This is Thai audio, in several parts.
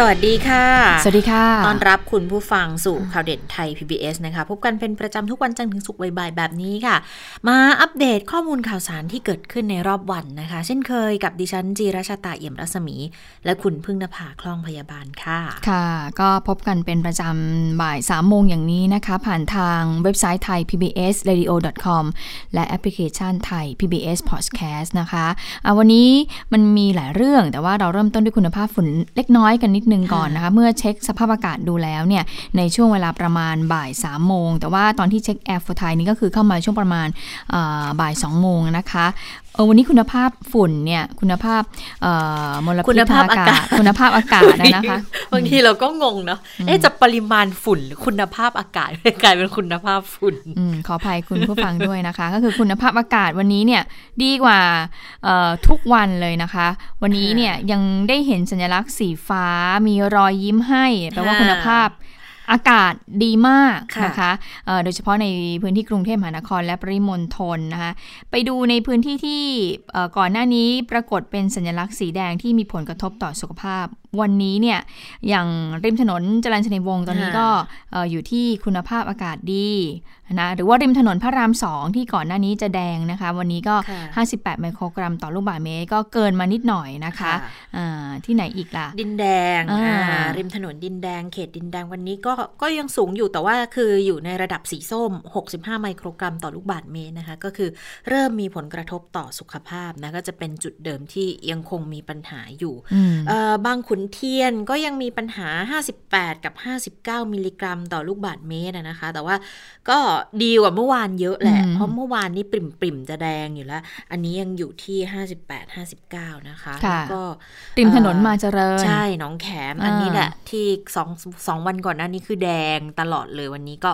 สวัสดีค่ะ สวัสดีค่ะ ต้อนรับคุณผู้ฟังสู่ข่าวเด่นไทย PBS นะคะ พบกันเป็นประจำทุกวันจันทร์ถึงศุกร์บ่ายๆแบบนี้ค่ะ มาอัปเดตข้อมูลข่าวสารที่เกิดขึ้นในรอบวันนะคะ เช่นเคยกับดิฉันจีราชาตาเอี่ยมรัศมี และคุณพึ่งนภาคล่องพยาบาลค่ะ ค่ะ ก็พบกันเป็นประจำบ่าย3ามโมงอย่างนี้นะคะ ผ่านทางเว็บไซต์ไทย PBS radio com และแอปพลิเคชันไทย PBS podcast นะคะวันนี้มันมีหลายเรื่องแต่ว่าเราเริ่มต้นด้วยคุณภาพฝุ่นเล็กน้อยกันนิดนึงก่อนนะคะ เมื่อเช็คสภาพอากาศดูแล้วเนี่ยในช่วงเวลาประมาณบ่าย3ามโมงแต่ว่าตอนที่เช็ค Air4Thai นี่ก็คือเข้ามาช่วงประมาณบ่าย2โมงนะคะเออวันนี้คุณภาพฝุ่นเนี่ย คุณภาพมลพิษทางอากาศ คุณภาพอากาศนะคะบางทีเราก็งงเนาะเอ๊ะจะปริมาณฝุ่นหรือคุณภาพอากาศกลายเป็นคุณภาพฝุ่นอขออภัยคุณผู้ฟังด้วยนะคะ ก็คือคุณภาพอากาศวันนี้เนี่ยดีกว่าทุกวันเลยนะคะ วันนี้เนี่ยยังได้เห็นสัญลักษณ์สีฟ้ามีรอยยิ้มให้แปลว่าคุณภาพ อากาศดีมากนะคะโดยเฉพาะในพื้นที่กรุงเทพมหานครและปริมณฑลนะคะ ไปดูในพื้นที่ที่ก่อนหน้านี้ปรากฏเป็นสัญลักษณ์สีแดงที่มีผลกระทบต่อสุขภาพวันนี้เนี่ยอย่างริมถนนจรัญชนวงศ์ตอนนี้ก็อยู่ที่คุณภาพอากาศดีนะหรือว่าริมถนนพระรามสองที่ก่อนหน้านี้จะแดงนะคะ วันนี้ก็ 58 ไมโครกรัมต่อลูกบาศก์เมตร ก็เกินมานิดหน่อยนะคะะที่ไหนอีกล่ะ ดินแดงริมถนนดินแดงเขตดินแดงวันนี้ก็ก็ยังสูงอยู่แต่ว่าคืออยู่ในระดับสีส้ม 65 ไมโครกรัมต่อลูกบาศก์เมตรนะคะ ก็คือเริ่มมีผลกระทบต่อสุขภาพนะก็จะเป็นจุดเดิมที่ยังคงมีปัญหาอยู่บางขุนเทียนก็ยังมีปัญหา 58 กับ 59 มิลลิกรัม ต่อลูกบาศก์เมตรนะคะ แต่ว่าก็ดีกว่าเมื่อวานเยอะแหละ เพราะเมื่อวานนี้ปริมปริมจะแดงอยู่แล้ว อันนี้ยังอยู่ที่ 58 59 นะคะแล้วก็ริมถนนมาเจริญ ใช่น้องแขม อันนี้แหละที่สองสองวันก่อนหน้านี้คือแดงตลอดเลยวันนี้ก็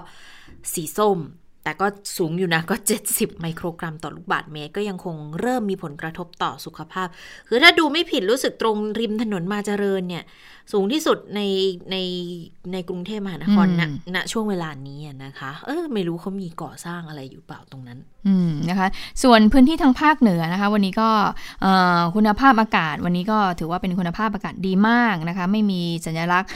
สีส้ม แต่ก็สูงอยู่นะก็ 70 ไมโครกรัมต่อลูกบาทเมตร ก็ยังคงเริ่มมีผลกระทบต่อสุขภาพ คือถ้าดูไม่ผิดรู้สึกตรงริมถนนมาเจริญเนี่ยสูงที่สุดในในในกรุงเทพมหานครณณช่วงเวลานี้นะคะ เออไม่รู้เขามีก่อสร้างอะไรอยู่เปล่าตรงนั้น อืมนะคะ ส่วนพื้นที่ทางภาคเหนือนะคะ วันนี้ก็คุณภาพอากาศ วันนี้ก็ถือว่าเป็นคุณภาพอากาศดีมากนะคะ ไม่มีสัญลักษณ์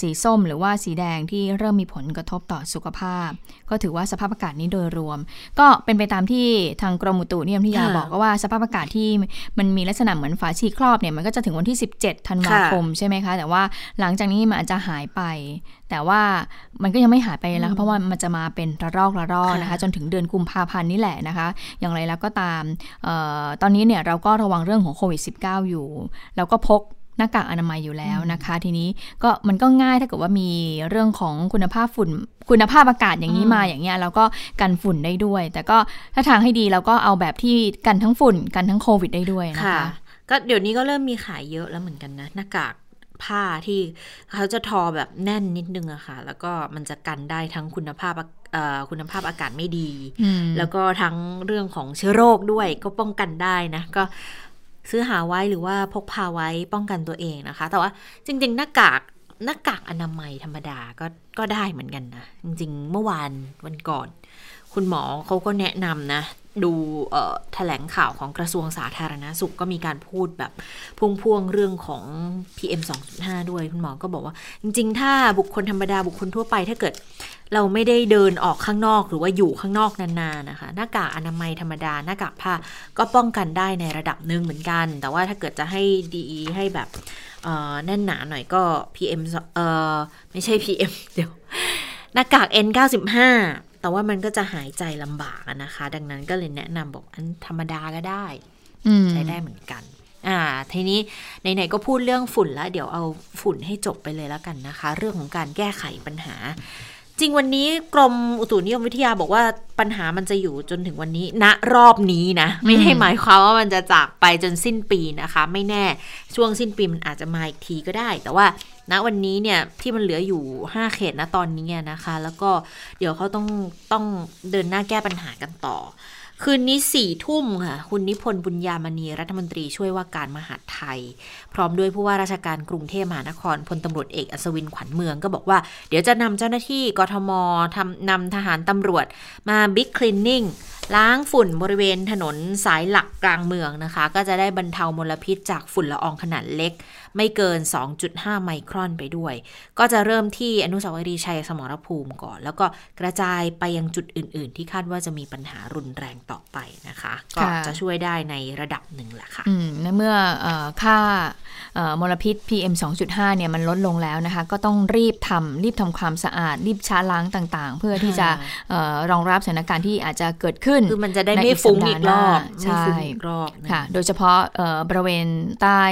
สีส้มหรือว่าสีแดงที่เริ่มมีผลกระทบต่อสุขภาพ ก็ถือว่าสภาพอากาศนี้โดยรวม ก็เป็นไปตามที่ทางกรมอุตุนิยมวิทยาบอกก็ว่าสภาพอากาศที่มันมีลักษณะเหมือนฝาชีครอบเนี่ยมันก็จะถึงวันที่ 17 ธันวาคมใช่ไหมคะแต่ว่าหลังจากนี้มันอาจจะหายไป แต่ว่ามันก็ยังไม่หายไปแล้วเพราะว่ามันจะมาเป็นระลอกระลอกนะคะ จนถึงเดือนกุมภาพันธ์นี่แหละนะคะ อย่างไรแล้วก็ตามออตอนนี้เนี่ยเราก็ระวังเรื่องของโควิด -19 อยู่ แล้วก็พกหน้ากากอนามัยอยู่แล้วนะคะ ทีนี้ก็มันก็ง่ายถ้าเกิดว่ามีเรื่องของคุณภาพฝุ่นคุณภาพอากาศอย่างนี้มาอย่างเงี้ยเราก็กันฝุ่นได้ด้วย แต่ก็ถ้าทางให้ดีเราก็เอาแบบที่กันทั้งฝุ่นกันทั้งโควิดได้ด้วยนะคะก็เดี๋ยวนี้ก็เริ่มมีขายเยอะแล้วเหมือนกันนะหน้ากาก ผ้าที่เขาจะทอแบบแน่นนิดนึงอะค่ะ แล้วก็มันจะกันได้ทั้งคุณภาพคุณภาพอากาศไม่ดี แล้วก็ทั้งเรื่องของเชื้อโรคด้วยก็ป้องกันได้นะ ก็ซื้อหาไว้หรือว่าพกพาไว้ป้องกันตัวเองนะคะ แต่ว่าจริง ๆ หน้ากากหน้ากากอนามัยธรรมดาก็ก็ได้เหมือนกันนะ จริง ๆ เมื่อวานวันก่อน คุณหมอเขาก็แนะนำนะ ดูแถลงข่าวของกระทรวงสาธารณาสุขก็มีการพูดแบบพ่วงๆเรื่องของ PM 2.5 ด้วย คุณหมอก็บอกว่า จริง ๆ ถ้าบุคคลธรรมดาบุคคลทั่วไปถ้าเกิดเราไม่ได้เดินออกข้างนอกหรือว่าอยู่ข้างนอกนานๆนะคะ หน้ากากอนามัยธรรมดาหน้ากากผ้าก็ป้องกันได้ในระดับหนึ่งเหมือนกัน แต่ว่าถ้าเกิดจะให้ดีให้แบบแน่นหนาหน่อยก็ PM เออไม่ใช่ PM เดี๋ยว หน้ากาก N95 แต่ว่ามันก็จะหายใจลำบากนะคะ ดังนั้นก็เลยแนะนำบอกอันธรรมดาก็ได้ใช้ได้เหมือนกัน อ่า ทีนี้ไหนๆก็พูดเรื่องฝุ่นแล้ว เดี๋ยวเอาฝุ่นให้จบไปเลยแล้วกันนะคะ เรื่องของการแก้ไขปัญหา จริงวันนี้กรมอุตุนิยมวิทยาบอกว่าปัญหามันจะอยู่จนถึงวันนี้ณนะรอบนี้นะ ไม่ได้หมายความว่ามันจะจากไปจนสิ้นปีนะคะ ไม่แน่ช่วงสิ้นปีมันอาจจะมาอีกทีก็ได้ แต่ว่า ณวันนี้เนี่ยที่มันเหลืออยู่ 5 เขตนะตอนนี้นะคะ แล้วก็เดี๋ยวเขาต้องต้องเดินหน้าแก้ปัญหากันต่อ คืนนี้สี่ทุ่มค่ะ คุณนิพนธ์บุญญามณีรัฐมนตรีช่วยว่าการมหาดไทย พร้อมด้วยผู้ว่าราชการกรุงเทพมหานครพลตำรวจเอกอัศวินขวัญเมืองก็บอกว่า เดี๋ยวจะนำเจ้าหน้าที่กทมทำนำทหารตำรวจมาบิ๊กคลีนนิ่งล้างฝุ่นบริเวณถนนสายหลักกลางเมืองนะคะ ก็จะได้บรรเทามลพิษจากฝุ่นละอองขนาดเล็ก ไม่เกิน 2.5 ไมครอนไปด้วย ก็จะเริ่มที่อนุสาวรีย์ชัยสมรภูมิก่อน แล้วก็กระจายไปยังจุดอื่น ๆ ที่คาดว่าจะมีปัญหารุนแรงต่อไปนะคะ ก็จะช่วยได้ในระดับหนึ่งแหละค่ะอืมในเมื่ออค่ามลพิษ PM 2.5 เนี่ยมันลดลงแล้วนะคะ ก็ต้องรีบทำรีบทำความสะอาด รีบช้าล้างต่าง ๆ เพื่อที่จะออรองรับสถานการณ์ที่อาจจะเกิดขึ้น คือมันจะได้ไม่ฟุ้งอีกรอบใช่อีกรอบค่ะ โดยเฉพาะบริเวณใต้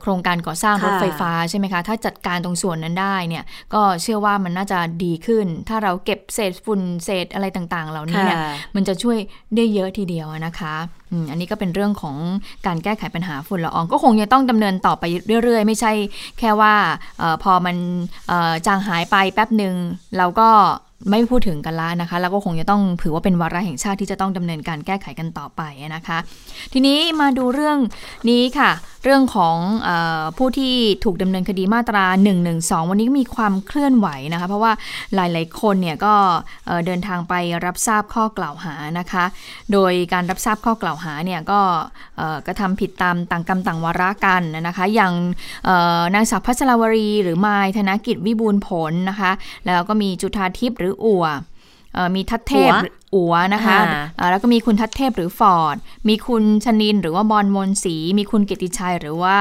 โครงการก่อสร้างรถไฟฟ้าใช่ไหมคะ ถ้าจัดการตรงส่วนนั้นได้เนี่ย ก็เชื่อว่ามันน่าจะดีขึ้น ถ้าเราเก็บเศษฝุ่นเศษอะไรต่างๆ เหล่านี้เนี่ย มันจะช่วยได้เยอะทีเดียวนะคะอันนี้ก็เป็นเรื่องของการแก้ไขปัญหาฝุ่นละออง ก็คงยังต้องดำเนินต่อไปเรื่อย ๆ ไม่ใช่แค่ว่าออพอมันจางหายไปแป๊บหนึ่งเราก็ ไม่พูดถึงกันละนะคะ แล้วก็คงจะต้องถือว่าเป็นวาระแห่งชาติที่จะต้องดำเนินการแก้ไขกันต่อไปนะคะ ทีนี้มาดูเรื่องนี้ค่ะ เรื่องของอผู้ที่ถูกดำเนินคดีมาตรา112วันนี้ก็มีความเคลื่อนไหวนะคะ เพราะว่าหลายๆคนเนี่ยก็เดินทางไปรับทราบข้อกล่าวหานะคะ โดยการรับทราบข้อกล่าวหาเนี่ยก็กระทำผิดตามต่างกรรมต่างวาระกันนะคะ อย่างนางสาวพัชรวรี หรือมายธนกิจวิบูลผลนะคะ แล้วก็มีจุธาทิพย์หรืออัวมีทัตเทพอัวนะคะแล้วก็มีคุณทัตเทพหรือฟอร์ด มีคุณชนินหรือว่าบอลมนสีมีคุณเกติชัยหรือว่า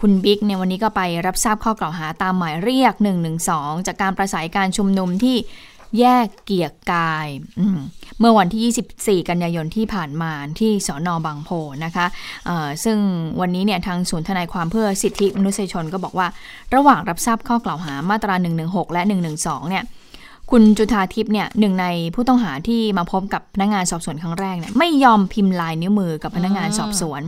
คุณบิ๊กเนี่ยวันนี้ก็ไปรับทราบข้อกล่าวหาตามหมายเรียก 112 จากการประสายการชุมนุมที่แยกเกียรกาย เมื่อวันที่ 24 กันยายนที่ผ่านมาที่สอนอบางโพนะคะซึ่งวันนี้เนี่ยทางศูนย์ทนายความเพื่อสิทธิมนุษยชนก็บอกว่า ระหว่างรับทราบข้อกล่าวหามาตรา 116 และ 112 เนี่ย คุณจุธาทิพย์เนี่ยหนึ่งในผู้ต้องหาที่มาพบกับพนักงานสอบสวนครั้งแรกเนี่ยไม่ยอมพิมพ์ลายนิ้วมือกับพนักงานสอบสวน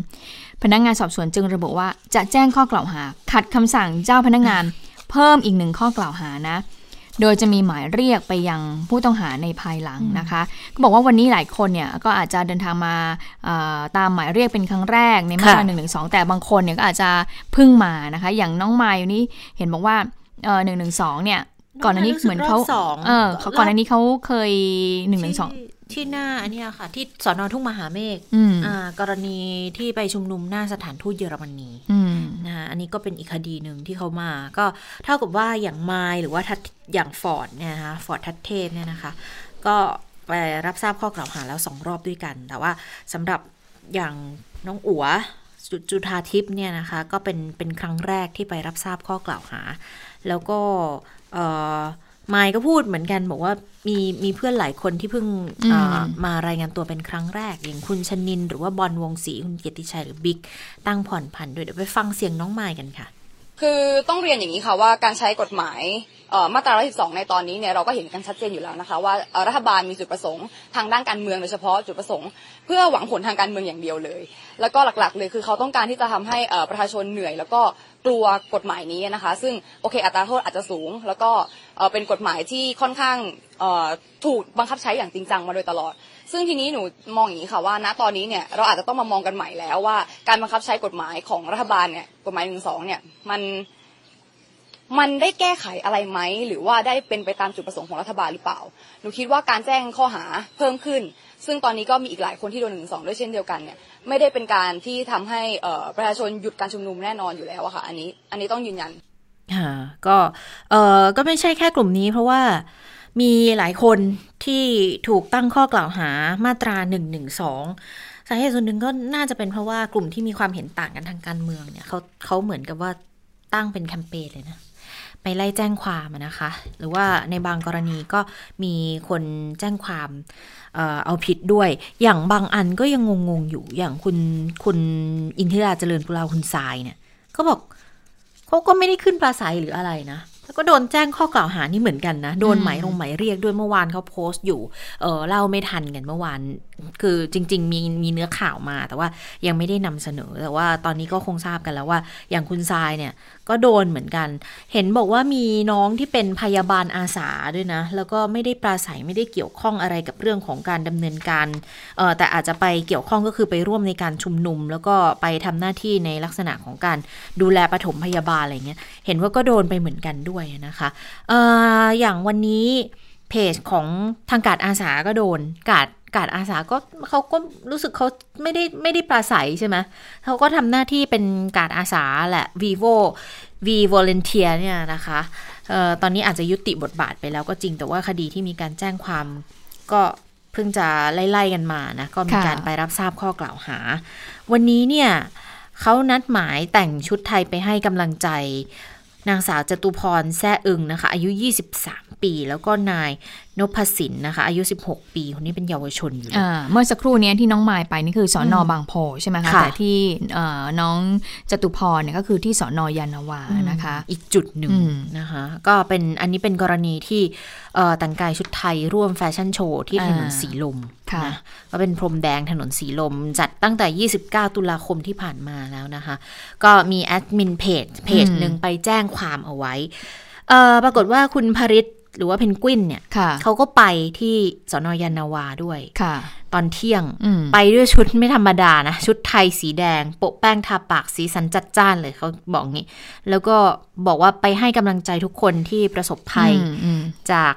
พนักงานสอบสวนจึงระบุว่าจะแจ้งข้อกล่าวหา ขัดคำสั่งเจ้าพนักงานเพิ่มอีกหนึ่งข้อกล่าวหานะ โดยจะมีหมายเรียกไปยังผู้ต้องหาในภายหลังนะคะก็บอกว่าวันนี้หลายคนเนี่ยก็อาจจะเดินทางมาตามหมายเรียกเป็นครั้งแรกในมาตราหนึ่งหนึ่งสองแต่บางคนเนี่ยก็อาจจะพึ่งมานะคะ อย่างน้องไม้นี่เห็นบอกว่าหนึ่งหนึ่งสองเนี่ย ก่อนอันนี้เหมือนเขาเออเขาก่อนอันนี้เขาเคยหนึ่งหนึ่งสองที่หน้าอันนี้ค่ะ ที่สอนอทุ่งมหาเมฆอ่ากรณีที่ไปชุมนุมหน้าสถานทูตเยอรมนีนะอันนี้ก็เป็นอีกคดีหนึ่งที่เขามา ก็เท่ากับว่าอย่างไมล์หรือว่าทัดอย่างฟอร์ดเนี่ยนะคะฟอร์ดทัดเทพเนี่ยนะคะ ก็ไปรับทราบข้อกล่าวหาแล้วสองรอบด้วยกัน แต่ว่าสำหรับอย่างน้องอั๋วจุธาทิพย์เนี่ยนะคะ ก็เป็นเป็นครั้งแรกที่ไปรับทราบข้อกล่าวหา แล้วก็ ไมค์ก็พูดเหมือนกันบอกว่ามีมีเพื่อนหลายคนที่เพิ่งมารายงานตัวเป็นครั้งแรก อย่างคุณชนิน หรือว่าบอลวงศรีคุณเกียรติชัยหรือบิ๊กตั้งผ่อนผันด้วยเดี๋ยวไปฟังเสียงน้องไมค์กันค่ะ คือต้องเรียนอย่างนี้ค่ะว่าการใช้กฎหมายมาตรา 112 ในตอนนี้เนี่ยเราก็เห็นกันชัดเจนอยู่แล้วนะคะ ว่ารัฐบาลมีจุดประสงค์ทางด้านการเมืองโดยเฉพาะจุดประสงค์ เพื่อหวังผลทางการเมืองอย่างเดียวเลย แล้วก็หลักๆเลยคือเขาต้องการที่จะทำให้ประชาชนเหนื่อย แล้วก็ กลัวกฎหมายนี้นะคะ ซึ่งโอเคอัตราโทษอาจจะสูง แล้วก็เป็นกฎหมายที่ค่อนข้างถูกบังคับใช้อย่างจริงจังมาโดยตลอด ซึ่งทีนี้หนูมองอย่างนี้ค่ะว่า ณตอนนี้เนี่ยเราอาจจะต้องมามองกันใหม่แล้วว่าการบังคับใช้กฎหมายของรัฐบาลเนี่ยกฎหมายหนึ่งสองเนี่ยมัน มันได้แก้ไขอะไรไหม หรือว่าได้เป็นไปตามจุดประสงค์ของรัฐบาลหรือเปล่า หนูคิดว่าการแจ้งข้อหาเพิ่มขึ้น ซึ่งตอนนี้ก็มีอีกหลายคนที่โดนหนึ่งสองด้วยเช่นเดียวกันเนี่ยไม่ได้เป็นการที่ทำให้ประชาชนหยุดการชุมนุมแน่นอนอยู่แล้วอะค่ะอันนี้อันนี้ต้องยืนยันค่ะก็เออก็ไม่ใช่แค่กลุ่มนี้เพราะว่ามีหลายคนที่ถูกตั้งข้อกล่าวหามาตราหนึ่งหนึ่งสองสาเหตุส่วนหนึ่งก็น่าจะเป็นเพราะว่ากลุ่มที่มีความเห็นต่างกันทางการเมืองเนี่ยเขาเขาเหมือนกับว่าตั้งเป็นแคมเปญเลยนะ ไปไล่แจ้งความนะคะ หรือว่าในบางกรณีก็มีคนแจ้งความเออเอาผิดด้วย อย่างบางอันก็ยังงงๆอยู่อย่างคุณคุณอินทิราเจริญปุราคุณทรายเนี่ยเขาบอกเขาก็ไม่ได้ขึ้นปลาใสหรืออะไรนะแล้วก็โดนแจ้งข้อกล่าวหานี่เหมือนกันนะ โดนหมายลงหมายเรียกด้วยเมื่อวานเขาโพสต์อยู่ เออเล่าไม่ทันกันเมื่อวานคือจริง ๆ มีมีเนื้อข่าวมา แต่ว่ายังไม่ได้นำเสนอ แต่ว่าตอนนี้ก็คงทราบกันแล้วว่า อย่างคุณทรายเนี่ยก็โดนเหมือนกัน เห็นบอกว่ามีน้องที่เป็นพยาบาลอาสาด้วยนะ แล้วก็ไม่ได้ปราศัยไม่ได้เกี่ยวข้องอะไรกับเรื่องของการดำเนินการเออแต่อาจจะไปเกี่ยวข้องก็คือไปร่วมในการชุมนุม แล้วก็ไปทำหน้าที่ในลักษณะของการดูแลปฐมพยาบาลอะไรเงี้ย เห็นว่าก็โดนไปเหมือนกันด้วยนะคะเอออย่างวันนี้เพจของทางการอาสาก็โดนกาด กาดอาสาก็เขาก็รู้สึกเขาไม่ได้ไม่ได้ปราศัยใช่ไหมเขาก็ทำหน้าที่เป็นกาดอาสาแหละ vivo v volunteer เนี่ยนะคะออตอนนี้อาจจะยุติบทบาทไปแล้วก็จริงแต่ว่าคดีที่มีการแจ้งความก็เพิ่งจะไล่ๆกันมานะก็มีการไปรับทราบข้อกล่าวหา วันนี้เนี่ยเขานัดหมายแต่งชุดไทยไปให้กำลังใจ นางสาวจตุพรแซ่อึงนะคะ อายุ 23 ปี แล้วก็นายนพสินนะคะ อายุ 16 ปี คนนี้เป็นเยาวชนอยู่เมื่อสักครู่นี้ที่น้องมายไปนี่คือสอนอบางโพใช่ไหมคะ แต่ที่น้องจตุพรเนี่ยก็คือที่สอนอยานาวานะคะ อีกจุดหนึ่งนะคะ ก็เป็นอันนี้เป็นกรณีที่แต่งกายชุดไทยร่วมแฟชั่นโชว์ที่ถนนสีลมนะก็เป็นพรมแดงถนนสีลม จัดตั้งแต่ 29 ตุลาคมที่ผ่านมาแล้วนะคะ ก็มีแอดมินเพจเพจหนึ่งไปแจ้งความเอาไว้ปรากฏว่าคุณภริษ หรือว่าเพนกวินเนี่ยเขาก็ไปที่สอนอยานาวาด้วยตอนเที่ยงไปด้วยชุดไม่ธรรมดานะ ชุดไทยสีแดง โปะแป้งทาปากสีสันจัดจ้านเลยเขาบอกงี้ แล้วก็บอกว่าไปให้กำลังใจทุกคนที่ประสบภัยจาก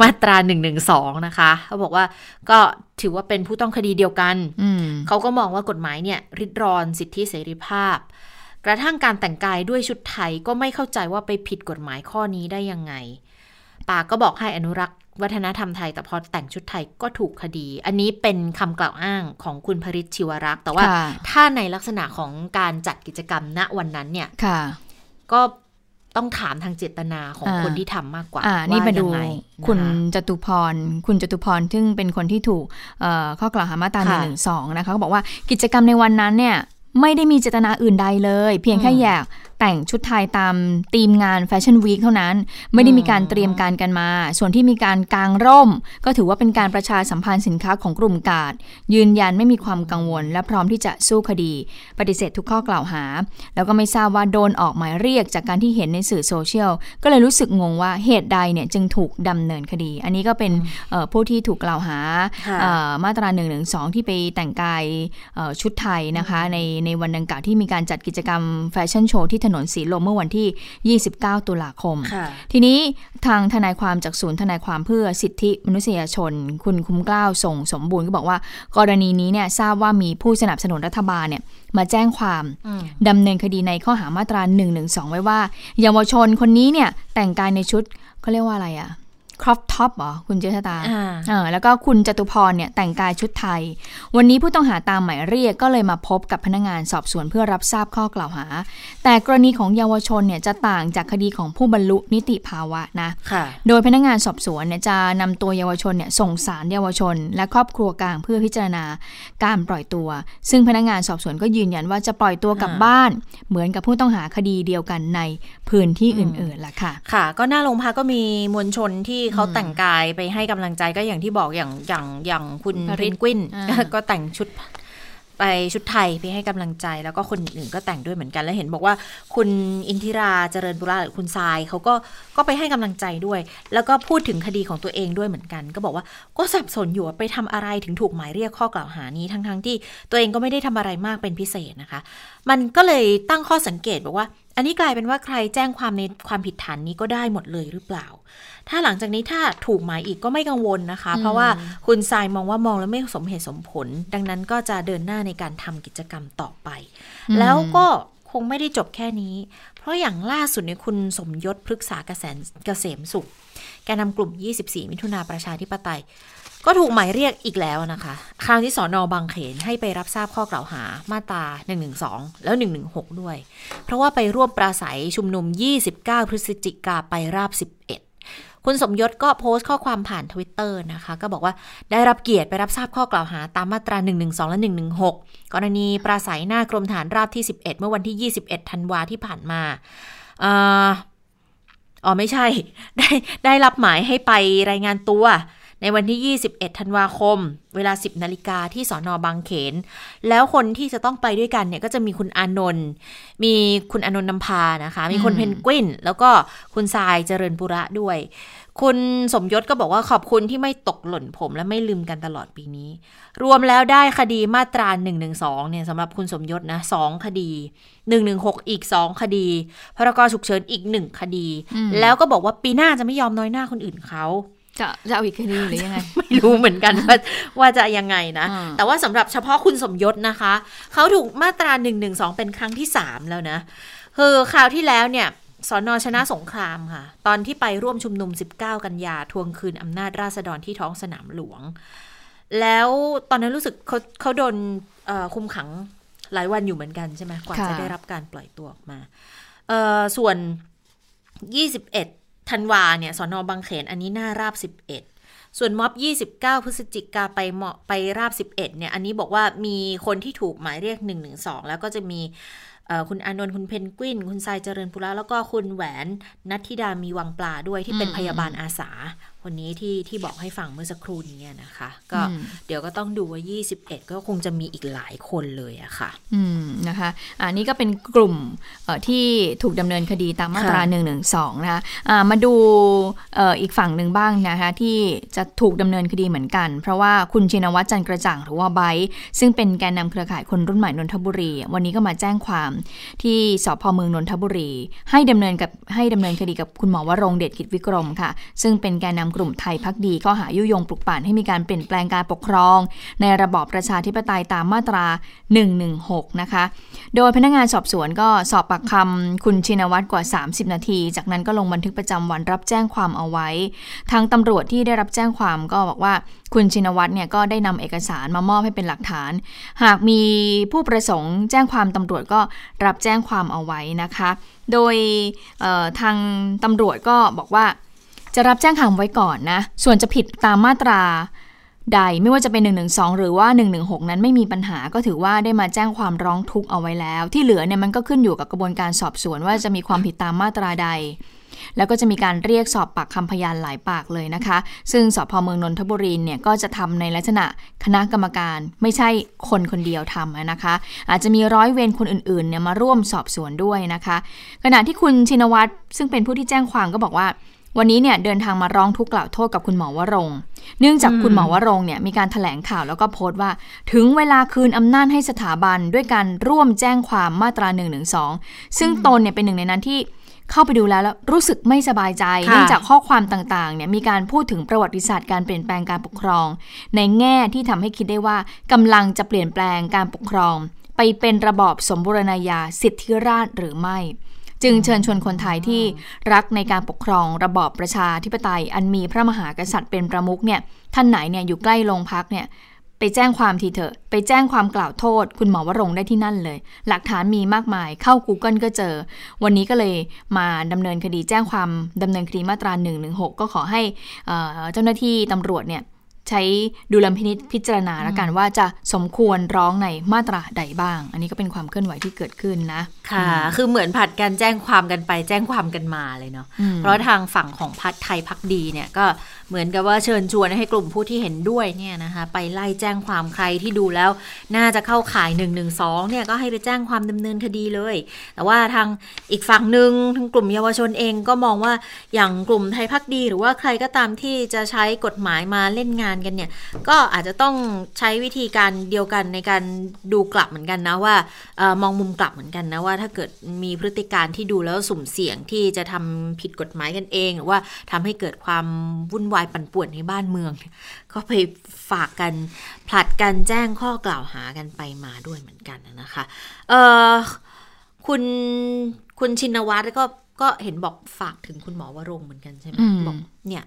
มาตราหนึ่งหนึ่งสองนะคะเขาบอกว่าก็ถือว่าเป็นผู้ต้องคดีเดียวกันเขาก็มองว่ากฎหมายเนี่ยริดรอนสิทธิเสรีภาพ กระทั่งการแต่งกายด้วยชุดไทยก็ไม่เข้าใจว่าไปผิดกฎหมายข้อนี้ได้ยังไง ปากก็บอกให้อนุรักษ์วัฒนธรรมไทยแต่พอแต่งชุดไทยก็ถูกคดี อันนี้เป็นคำกล่าวอ้างของคุณพริชชิวรักษ์แต่ว่าถ้าในลักษณะของการจัดกิจกรรมณวันนั้นเนี่ยก็ต้องถามทางเจตนาของคนที่ทำมากกว่าว่านี่มาดูคุณจตุพร คุณจตุพร ซึ่งเป็นคนที่ถูกข้อกล่าวหามาตราหนึ่งหนึ่งสองนะคะก็บอกว่ากิจกรรมในวันนั้นเนี่ยไม่ได้มีเจตนาอื่นใดเลย เพียงแค่อยาก แต่งชุดไทยตามธีมงานแฟชั่นวีคเท่านั้น ไม่ได้มีการเตรียมการกันมา ส่วนที่มีการกางร่ม ก็ถือว่าเป็นการประชาสัมพันธ์สินค้าของกลุ่มกาด ยืนยันไม่มีความกังวล และพร้อมที่จะสู้คดี ปฏิเสธทุกข้อกล่าวหา แล้วก็ไม่ทราบว่าโดนออกหมายเรียกจากการที่เห็นในสื่อโซเชียลก็เลยรู้สึกงงว่าเหตุใดเนี่ยจึงถูกดำเนินคดี อันนี้ก็เป็นผู้ที่ถูกกล่าวหามาตรา1นึที่ไปแต่งกายชุดไทยนะคะในในวันดังกล่าวที่มีการจัดกิจกรรมแฟชั่นโชว์ที่ถนนสีลมเมื่อวันที่ 29 ตุลาคม ทีนี้ทางทนายความจากศูนย์ทนายความเพื่อสิทธิมนุษยชน คุณคุ้มกล้าวส่งสมบูรณ์ก็บอกว่า กรณีนี้เนี่ยทราบว่ามีผู้สนับสนุนรัฐบาลเนี่ยมาแจ้งความดำเนินคดีในข้อหามาตรา1นึไว้ว่าเยาวชนคนนี้เนี่ยแต่งกายในชุดเขาเรียกว่าอะไรอะ crop top เหรอคุณเจษฎาอ่าแล้วก็คุณจตุพรเนี่ยแต่งกายชุดไทย วันนี้ผู้ต้องหาตามหมายเรียกก็เลยมาพบกับพนักงานสอบสวนเพื่อรับทราบข้อกล่าวหา แต่กรณีของเยาวชนเนี่ยจะต่างจากคดีของผู้บรรลุนิติภาวะนะโดยพนักงานสอบสวนเนี่ยจะนำตัวเยาวชนเนี่ยส่งศาลเยาวชน และครอบครัวกลางเพื่อพิจารณาการปล่อยตัว ซึ่งพนักงานสอบสวนก็ยืนยันว่าจะปล่อยตัวกลับบ้าน เหมือนกับผู้ต้องหาคดีเดียวกันในพื้นที่อื่นๆล่ะค่ะ ค่ะ ก็หน้าโรงพักก็มีมวลชนที่เขาแต่งงกายไปให้กำลังใจก็อย่างที่บอกอย่างอย่างอย่างคุณรินกวินก็แต่งชุดไปชุดไทยไปให้กำลังใจแล้วก็คนอื่นก็แต่งด้วยเหมือนกันแล้วเห็นบอกว่า คุณอินทิราเจริญบุราหรือคุณทรายเขาก็ก็ไปให้กำลังใจด้วย แล้วก็พูดถึงคดีของตัวเองด้วยเหมือนกัน ก็บอกว่าก็สับสนอยู่ไปทำอะไรถึงถูกหมายเรียกข้อกล่าวหานี้ทั้งๆทที่ตัวเองก็ไม่ได้ทำอะไรมากเป็นพิเศษนะคะ มันก็เลยตั้งข้อสังเกตบอกว่า อันนี้กลายเป็นว่าใครแจ้งความในความผิดฐานนี้ก็ได้หมดเลยหรือเปล่า ถ้าหลังจากนี้ถ้าถูกหมายอีกก็ไม่กังวลนะคะ เพราะว่าคุณทรายมองว่ามองแล้วไม่สมเหตุสมผล ดังนั้นก็จะเดินหน้าในการทำกิจกรรมต่อไป แล้วก็คงไม่ได้จบแค่นี้ เพราะอย่างล่าสุดเนี่ยคุณสมยศพฤกษาเกษมเกษมสุข แกนำกลุ่ม 24 มิถุนาประชาธิปไตย ก็ถูกหมายเรียกอีกแล้วนะคะ คราวที่สอนอบางเขนให้ไปรับทราบข้อกล่าวหามาตรา 112 แล้ว 116 ด้วย เพราะว่าไปร่วมปราศัยชุมนุม 29 พฤศจิกาไปราบ 11 คุณสมยศก็โพสต์ข้อความผ่านทวิตเตอร์นะคะ ก็บอกว่าได้รับเกียรติไปรับทราบข้อกล่าวหาตามมาตรา 112 และ 116 กรณีปราศัยหน้ากรมฐานราบที่ 11 เมื่อวันที่ 21 ธันวาที่ผ่านมาอ๋อไม่ใช่ ได้ได้รับหมายให้ไปรายงานตัว ในวันที่ 21 ธันวาคม เวลา 10 นาฬิกาที่สอนอบางเขน แล้วคนที่จะต้องไปด้วยกันเนี่ยก็จะมีคุณอานนท์มีคุณอานนท์นำพานะคะ มีคนเพนกวิน แล้วก็คุณทรายเจริญปุระด้วย คุณสมยศก็บอกว่าขอบคุณที่ไม่ตกหล่นผมและไม่ลืมกันตลอดปีนี้ รวมแล้วได้คดีมาตรา 112 เนี่ยสำหรับคุณสมยศนะสองคดี 116 อีก 2 คดี พรกฉุกเฉินอีก 1 คดี แล้วก็บอกว่าปีหน้าจะไม่ยอมน้อยหน้าคนอื่นเขา จะจะเอาอีกคดีหรือยังไง ไม่รู้เหมือนกันว่าว่าจะยังไงนะอ่าแต่ว่าสำหรับเฉพาะคุณสมยศนะคะ เขาถูกมาตรา1นึเป็นครั้งที่ 3 แล้วนะคือคราวที่แล้วเนี่ยสอนอชนะสงครามค่ะ ตอนที่ไปร่วมชุมนุม 19 กันยาทวงคืนอำนาจราษฎรที่ท้องสนามหลวง แล้วตอนนั้นรู้สึกเขาเขาโดนเอ่อคุมขังหลายวันอยู่เหมือนกันใช่ไหมกว่าค่ะจะได้รับการปล่อยตัวออกมาเอ่อส่วน 21 ธันวาเนี่ยสอนอบางเขนอันนี้หน้าราบ 11 ส่วนม็อบ 29 พฤศจิกาไปเหมาะไปราบ 11เนี่ยอันนี้บอกว่ามีคนที่ถูกหมายเรียก 112 แล้วก็จะมีเอ่อคุณอานนท์คุณเพนกวิน คุณทรายเจริญปุระแล้วก็คุณแหวนนัทธิดามีวังปลาด้วยที่เป็นอืมพยาบาลอาสาคนนี้ที่ที่บอกให้ฟังเมื่อสักครู่นี้นะคะ ก็อืมเดี๋ยวก็ต้องดูว่า 21 ก็คงจะมีอีกหลายคนเลยอะค่ะ อืมนะคะ อันนี้ก็เป็นกลุ่มเอ่อที่ถูกดำเนินคดีตามมาตราค่ะ1นึนะคะอ่ามาดูเอ่ออีกฝั่งหนึ่งบ้างนะคะ ที่จะถูกดำเนินคดีเหมือนกัน เพราะว่าคุณชินวัตรจันทร์กระจ่างหรือว่าไบร์ทซึ่งเป็นแกนนำเครือข่ายคนรุ่นใหม่นนทบุรี วันนี้ก็มาแจ้งความที่สพเมืองนนทบุรี ให้ดำเนินกับให้ดำเนินคดีกับคุณหมอวรงค์เดชกิจวิกรมค่ะ ซึ่งเป็นแกนนำกลุ่มไทยพักดีข้อหายุยงปลุกปั่นให้มีการเปลี่ยนแปลงการปกครอง ในระบอบประชาธิปไตยตามมาตรา 116 นะคะ โดยพนักงานสอบสวนก็สอบปากคำคุณชินวัตรกว่า 30 นาที จากนั้นก็ลงบันทึกประจำวันรับแจ้งความเอาไว้ ทางตำรวจที่ได้รับแจ้งความก็บอกว่าคุณชินวัตรเนี่ยก็ได้นำเอกสารมามอบให้เป็นหลักฐาน หากมีผู้ประสงค์แจ้งความตำรวจก็รับแจ้งความเอาไว้นะคะ โดยทางตำรวจก็บอกว่า จะรับแจ้งความไว้ก่อนนะ ส่วนจะผิดตามมาตราใดไม่ว่าจะเป็น112หรือว่า 116 นั้นไม่มีปัญหาก็ถือว่าได้มาแจ้งความร้องทุกข์เอาไว้แล้ว ที่เหลือเนี่ยมันก็ขึ้นอยู่กับกระบวนการสอบสวนว่าจะมีความผิดตามมาตราใด แล้วก็จะมีการเรียกสอบปากคำพยานหลายปากเลยนะคะ ซึ่งสพเมืองนนทบุรีเนี่ยก็จะทำในลักษณะคณะกรรมการไม่ใช่คนคนเดียวทำนะคะ อาจจะมีร้อยเวรคนอื่นๆเนี่ยมาร่วมสอบสวนด้วยนะคะ ขณะที่คุณชินวัตรซึ่งเป็นผู้ที่แจ้งความก็บอกว่า วันนี้เนี่ยเดินทางมาร้องทุกข์กล่าวโทษกับคุณหมอวรงค์เนื่องจากคุณหมอวรงค์เนี่ยมีการถแถลงข่าวแล้วก็โพสต์ว่า ถึงเวลาคืนอำนาจให้สถาบันด้วยการร่วมแจ้งความมาตรา1นึซึ่งตนเนี่ยเป็นหนึ่งในนั้นที่เข้าไปดูแล้วแล้วรู้สึกไม่สบายใจค่ะเนื่องจากข้อความต่างๆเนี่ยมีการพูดถึงประวัติศาสตร์การเปลี่ยนแปลงการปกครอง ในแง่ที่ทำให้คิดได้ว่ากำลังจะเปลี่ยนแปลงการปกครอง ไปเป็นระบอบสมบูรณาญาสิทธิราชย์หรือไม่ จึงเชิญชวนคนไทยที่รักในการปกครองระบอบประชาธิปไตย อันมีพระมหากษัตริย์เป็นประมุขเนี่ยท่านไหนเนี่ยอยู่ใกล้โรงพักเนี่ยไปแจ้งความทีเถอะไปแจ้งความกล่าวโทษ คุณหมอวรงได้ที่นั่นเลย หลักฐานมีมากมายเข้า Google ก็เจอ วันนี้ก็เลยมาดำเนินคดีแจ้งความดำเนินคดีมาตรา1นึก็ขอให้เอ่อเจ้าหน้าที่ตำรวจเนี่ย ใช้ดุลพินิษพิจารณาแล้วกันว่าจะสมควรร้องในมาตราใดบ้าง อันนี้ก็เป็นความเคลื่อนไหวที่เกิดขึ้นนะ ค่ะ คือเหมือนผัดกันแจ้งความกันไปแจ้งความกันมาเลยเนาะอืมเพราะทางฝั่งของพักไทยพักดีเนี่ยก็เหมือนกับว่าเชิญชวนให้กลุ่มผู้ที่เห็นด้วยเนี่ยนะคะไปไล่แจ้งความใครที่ดูแล้ว น่าจะเข้าข่าย1นึเนี่ยก็ให้ไปแจ้งความดำเนินคดีเลย แต่ว่าทางอีกฝั่งหนึ่งทางกลุ่มเยาวชนเองก็มองว่าอย่างกลุ่มไทยพักดี หรือว่าใครก็ตามที่จะใช้กฎหมายมาเล่นงานกันเนี่ย ก็อาจจะต้องใช้วิธีการเดียวกันในการดูกลับเหมือนกันนะว่าเออมองมุมกลับเหมือนกันนะว่าถ้าเกิดมีพฤติการที่ดูแล้วสุ่มเสี่ยงที่จะทำผิดกฎหมายกันเอง หรือว่าทำให้เกิดความวุ่นวายปั่นป่วนในบ้านเมือง ก็ไปฝากกันผลัดกันแจ้งข้อกล่าวหากันไปมาด้วยเหมือนกันนะคะเออคุณคุณชินวัตรก็ก็เห็นบอกฝากถึงคุณหมอวรงค์เหมือนกันใช่ไหมอืมบอกเนี่ย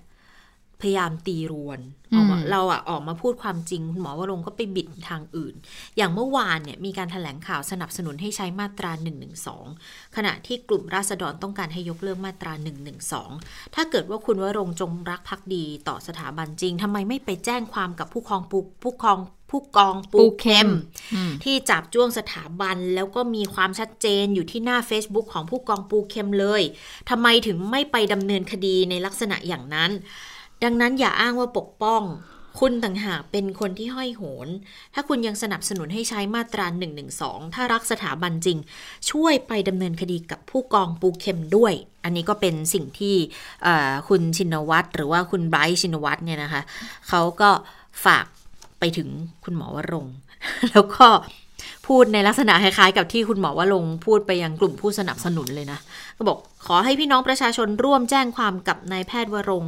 พยายามตีรวนอืมออกมาเราอะออกมาพูดความจริงคุณหมอวรงค์ก็ไปบิดทางอื่น อย่างเมื่อวานเนี่ยมีการถแถลงข่าวสนับสนุนให้ใช้มาตรา1นึขณะที่กลุ่มราษฎรต้องการให้ยกเลิกมาตรา1นึถ้าเกิดว่าคุณวรงค์จงรักภักดีต่อสถาบันจริงทำไมไม่ไปแจ้งความกับผู้ครองปูผู้ครองผู้กองปูเข็มอืมที่จับจ้วงสถาบันแล้วก็มีความชัดเจนอยู่ที่หน้า Facebook ของผู้กองปูเข็มเลยทำไมถึงไม่ไปดำเนินคดีในลักษณะอย่างนั้น ดังนั้นอย่าอ้างว่าปกป้อง คุณต่างหากเป็นคนที่ห้อยโหน ถ้าคุณยังสนับสนุนให้ใช้มาตรา1นึถ้ารักสถาบันจริง ช่วยไปดำเนินคดีกับผู้กองปูเข็มด้วย อันนี้ก็เป็นสิ่งที่คุณชินวัตรหรือว่าคุณไบรท์ชินวัตรเนี่ยนะคะเขาก็ฝากไปถึงคุณหมอวรงแล้วก็ พูดในลักษณะคล้ายๆกับที่คุณหมอว่าลงพูดไปยังกลุ่มผู้สนับสนุนเลยนะ ก็บอกขอให้พี่น้องประชาชนร่วมแจ้งความกับนายแพทย์วรง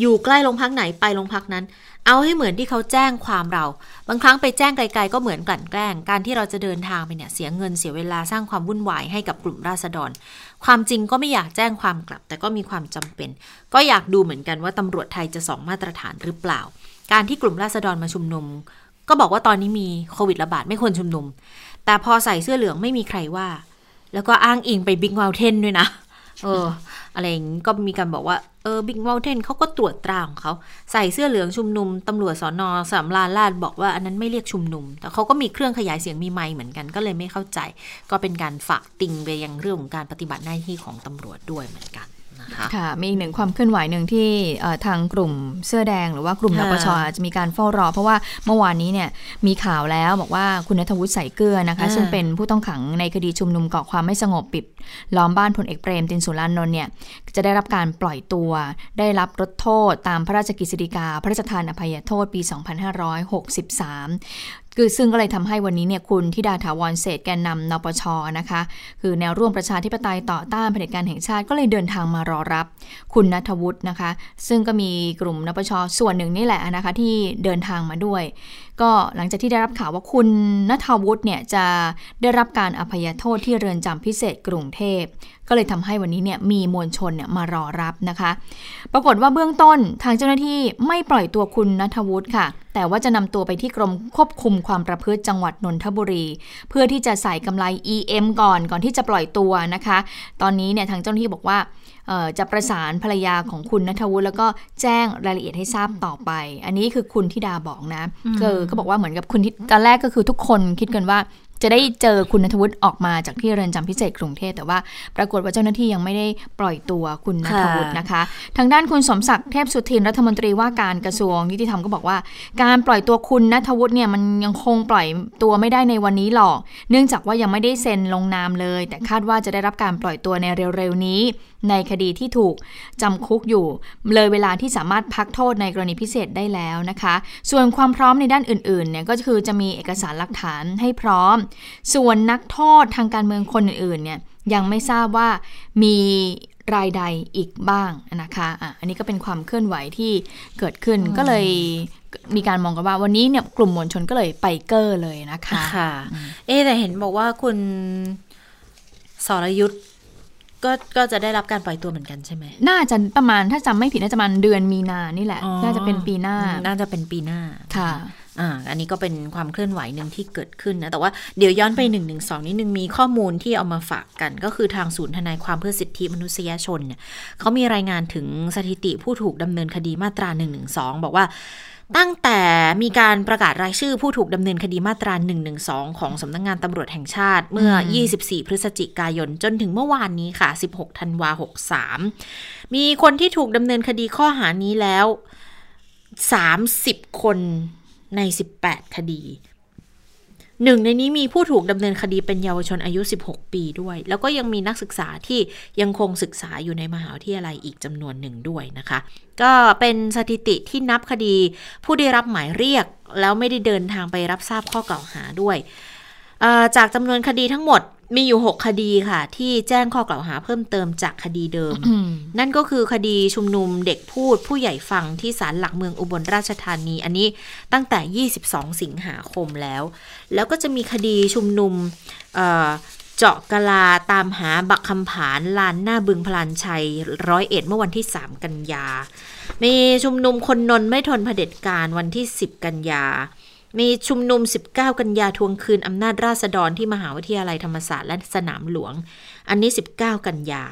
อยู่ใกล้โรงพักไหนไปโรงพักนั้น เอาให้เหมือนที่เขาแจ้งความเรา บางครั้งไปแจ้งไกล ๆ ก็เหมือนกลั่นแกล้ง การที่เราจะเดินทางไปเนี่ยเสียเงินเสียเวลาสร้างความวุ่นวายให้กับกลุ่มราษฎร ความจริงก็ไม่อยากแจ้งความกลับ แต่ก็มีความจำเป็น ก็อยากดูเหมือนกันว่าตำรวจไทยจะสองมาตรฐานหรือเปล่า การที่กลุ่มราษฎรมาชุมนุม ก็บอกว่าตอนนี้มีโควิดระบาดไม่ควรชุมนุม แต่พอใส่เสื้อเหลืองไม่มีใครว่า แล้วก็อ้างอิงไป Big Mountain ด้วยนะ เออ อะไรอย่างนี้ก็มีการบอกว่า เออ Big Mountain เขาก็ตรวจตราของเขา ใส่เสื้อเหลืองชุมนุม ตำรวจสน.สำราญราษฎร์บอกว่าอันนั้นไม่เรียกชุมนุม แต่เขาก็มีเครื่องขยายเสียงมีไมค์เหมือนกัน ก็เลยไม่เข้าใจ ก็เป็นการฝากติงไปยังเรื่องของการปฏิบัติหน้าที่ของตำรวจด้วยเหมือนกัน นะคะค่ะมีอีกหนึ่งความเคลื่อนไหวหนึ่งที่ทางกลุ่มเสื้อแดงหรือว่ากลุ่มนปชจะมีการเฝ้ารอ เพราะว่าเมื่อวานนี้เนี่ยมีข่าวแล้วบอกว่าคุณนัทวุฒิใส่เกลือนะคะซึ่งเป็นผู้ต้องขังในคดีชุมนุมก่อความไม่สงบปิดล้อมบ้านพลเอกเปรมตินสุรานนท์เนี่ยจะได้รับการปล่อยตัวได้รับลดโทษตามพระราชกฤษฎีกาพระราชทานอภัยโทษปี 2563 คือซึ่งก็เลยทำให้วันนี้เนี่ยคุณทิดาถาวรเศษแกนนำนปชนะคะ คือแนวร่วมประชาธิปไตยต่อต้านเผด็จการแห่งชาติก็เลยเดินทางมารอรับ คุณนัทวุฒินะคะ ซึ่งก็มีกลุ่มนปชส่วนหนึ่งนี่แหละนะคะที่เดินทางมาด้วย ก็หลังจากที่ได้รับข่าวว่าคุณนัทวุฒิเนี่ยจะได้รับการอภัยโทษที่เรือนจำพิเศษกรุงเทพ ก็เลยทำให้วันนี้เนี่ยมีมวลชนเนี่ยมารอรับนะคะ ปรากฏว่าเบื้องต้นทางเจ้าหน้าที่ไม่ปล่อยตัวคุณนัทวุฒิค่ะ แต่ว่าจะนำตัวไปที่กรมควบคุมความประพฤติจังหวัดนนทบุรี เพื่อที่จะใส่กำไร EM ก่อนก่อนที่จะปล่อยตัวนะคะ ตอนนี้เนี่ยทางเจ้าหน้าที่บอกว่า จะประสานภรรยาของคุณนัทวุฒิแล้วก็แจ้งรายละเอียดให้ทราบต่อไป อันนี้คือคุณทิดาบอกนะก็ก็บอกว่าเหมือนกับคุณที่ตอนแรกก็คือทุกคนคิดกันว่าจะได้เจอคุณนัทวุฒิออกมาจากที่เรือนจำพิเศษกรุงเทพแต่ว่าปรากฏว่าเจ้าหน้าที่ยังไม่ได้ปล่อยตัวคุณนัทวุฒินะคะ ทางด้านคุณสมศักดิ์เทพสุทินรัฐมนตรีว่าการกระทรวงยุติธรรมก็บอกว่า การปล่อยตัวคุณนัทวุฒิเนี่ยมันยังคงปล่อยตัวไม่ได้ในวันนี้หรอก เนื่องจากว่ายังไม่ได้เซ็นลงนามเลย แต่คาดว่าจะได้รับการปล่อยตัวในเร็วๆนี้ ในคดีที่ถูกจำคุกอยู่ เลยเวลาที่สามารถพักโทษในกรณีพิเศษได้แล้วนะคะ ส่วนความพร้อมในด้านอื่นๆเนี่ยก็คือจะมีเอกสารหลักฐานให้พร้อม ส่วนนักโทษทางการเมืองคนอื่นๆเนี่ยยังไม่ทราบว่ามีรายใดอีกบ้างนะคะอะอันนี้ก็เป็นความเคลื่อนไหวที่เกิดขึ้นก็เลยมีการมองกันว่าวันนี้เนี่ยกลุ่มมวลชนก็เลยไปเกอร์เลยนะคะ ค่ะ เอ๊แต่เห็นบอกว่าคุณสรยุทธ์ ก็ก็จะได้รับการปล่อยตัวเหมือนกันใช่ไหม น่าจะประมาณถ้าจำไม่ผิดน่าจะประมาณเดือนมีนานี่แหละ น่าจะเป็นปีหน้า น่าจะเป็นปีหน้า ค่ะ อ่า อันนี้ก็เป็นความเคลื่อนไหวหนึ่งที่เกิดขึ้นนะ แต่ว่าเดี๋ยวย้อนไป1นึนิดนึงมีข้อมูลที่เอามาฝากกัน ก็คือทางศูนย์ทนายความเพื่อสิทธิมนุษยชนเนี่ยเขามีรายงานถึงสถิติผู้ถูกดำเนินคดีมาตรา1นึบอกว่า ตั้งแต่มีการประกาศรายชื่อผู้ถูกดำเนินคดีมาตรา1นึของสำนักงงานตำรวจแห่งชาติ เมื่อ 24 พฤศจิกายน จนถึงเมื่อวานนี้ค่ะ 16 ธันวา 63 มีคนที่ถูกดำเนินคดีข้อหานี้แล้ว 30 คนใน 18 คดี หนึ่งในนี้มีผู้ถูกดำเนินคดีเป็นเยาวชนอายุ 16 ปีด้วย แล้วก็ยังมีนักศึกษาที่ยังคงศึกษาอยู่ในมหาวิทยาลัยอีกจำนวนหนึ่งด้วยนะคะ ก็เป็นสถิติที่นับคดี ผู้ได้รับหมายเรียก แล้วไม่ได้เดินทางไปรับทราบข้อกล่าวหาด้วย จากจำนวนคดีทั้งหมด มีอยู่ 6 คดีค่ะ ที่แจ้งข้อกล่าวหาเพิ่มเติมจากคดีเดิม นั่นก็คือคดีชุมนุมเด็กพูดผู้ใหญ่ฟังที่ศาลหลักเมืองอุบลราชธานี อันนี้ตั้งแต่ 22 สิงหาคมแล้ว แล้วก็จะมีคดีชุมนุมเเจาะกะลาตามหาบักคำผานลานหน้าบึงพลานชัยร้อยเอ็ดเมื่อวันที่ 3 กันยา มีชุมนุมคนนนไม่ทนเผด็จการวันที่ 10 กันยา มีชุมนุม 19 กันยาทวงคืนอำนาจราษฎรที่มหาวิทยาลัยธรรมศาสตร์และสนามหลวง อันนี้ 19 กันยา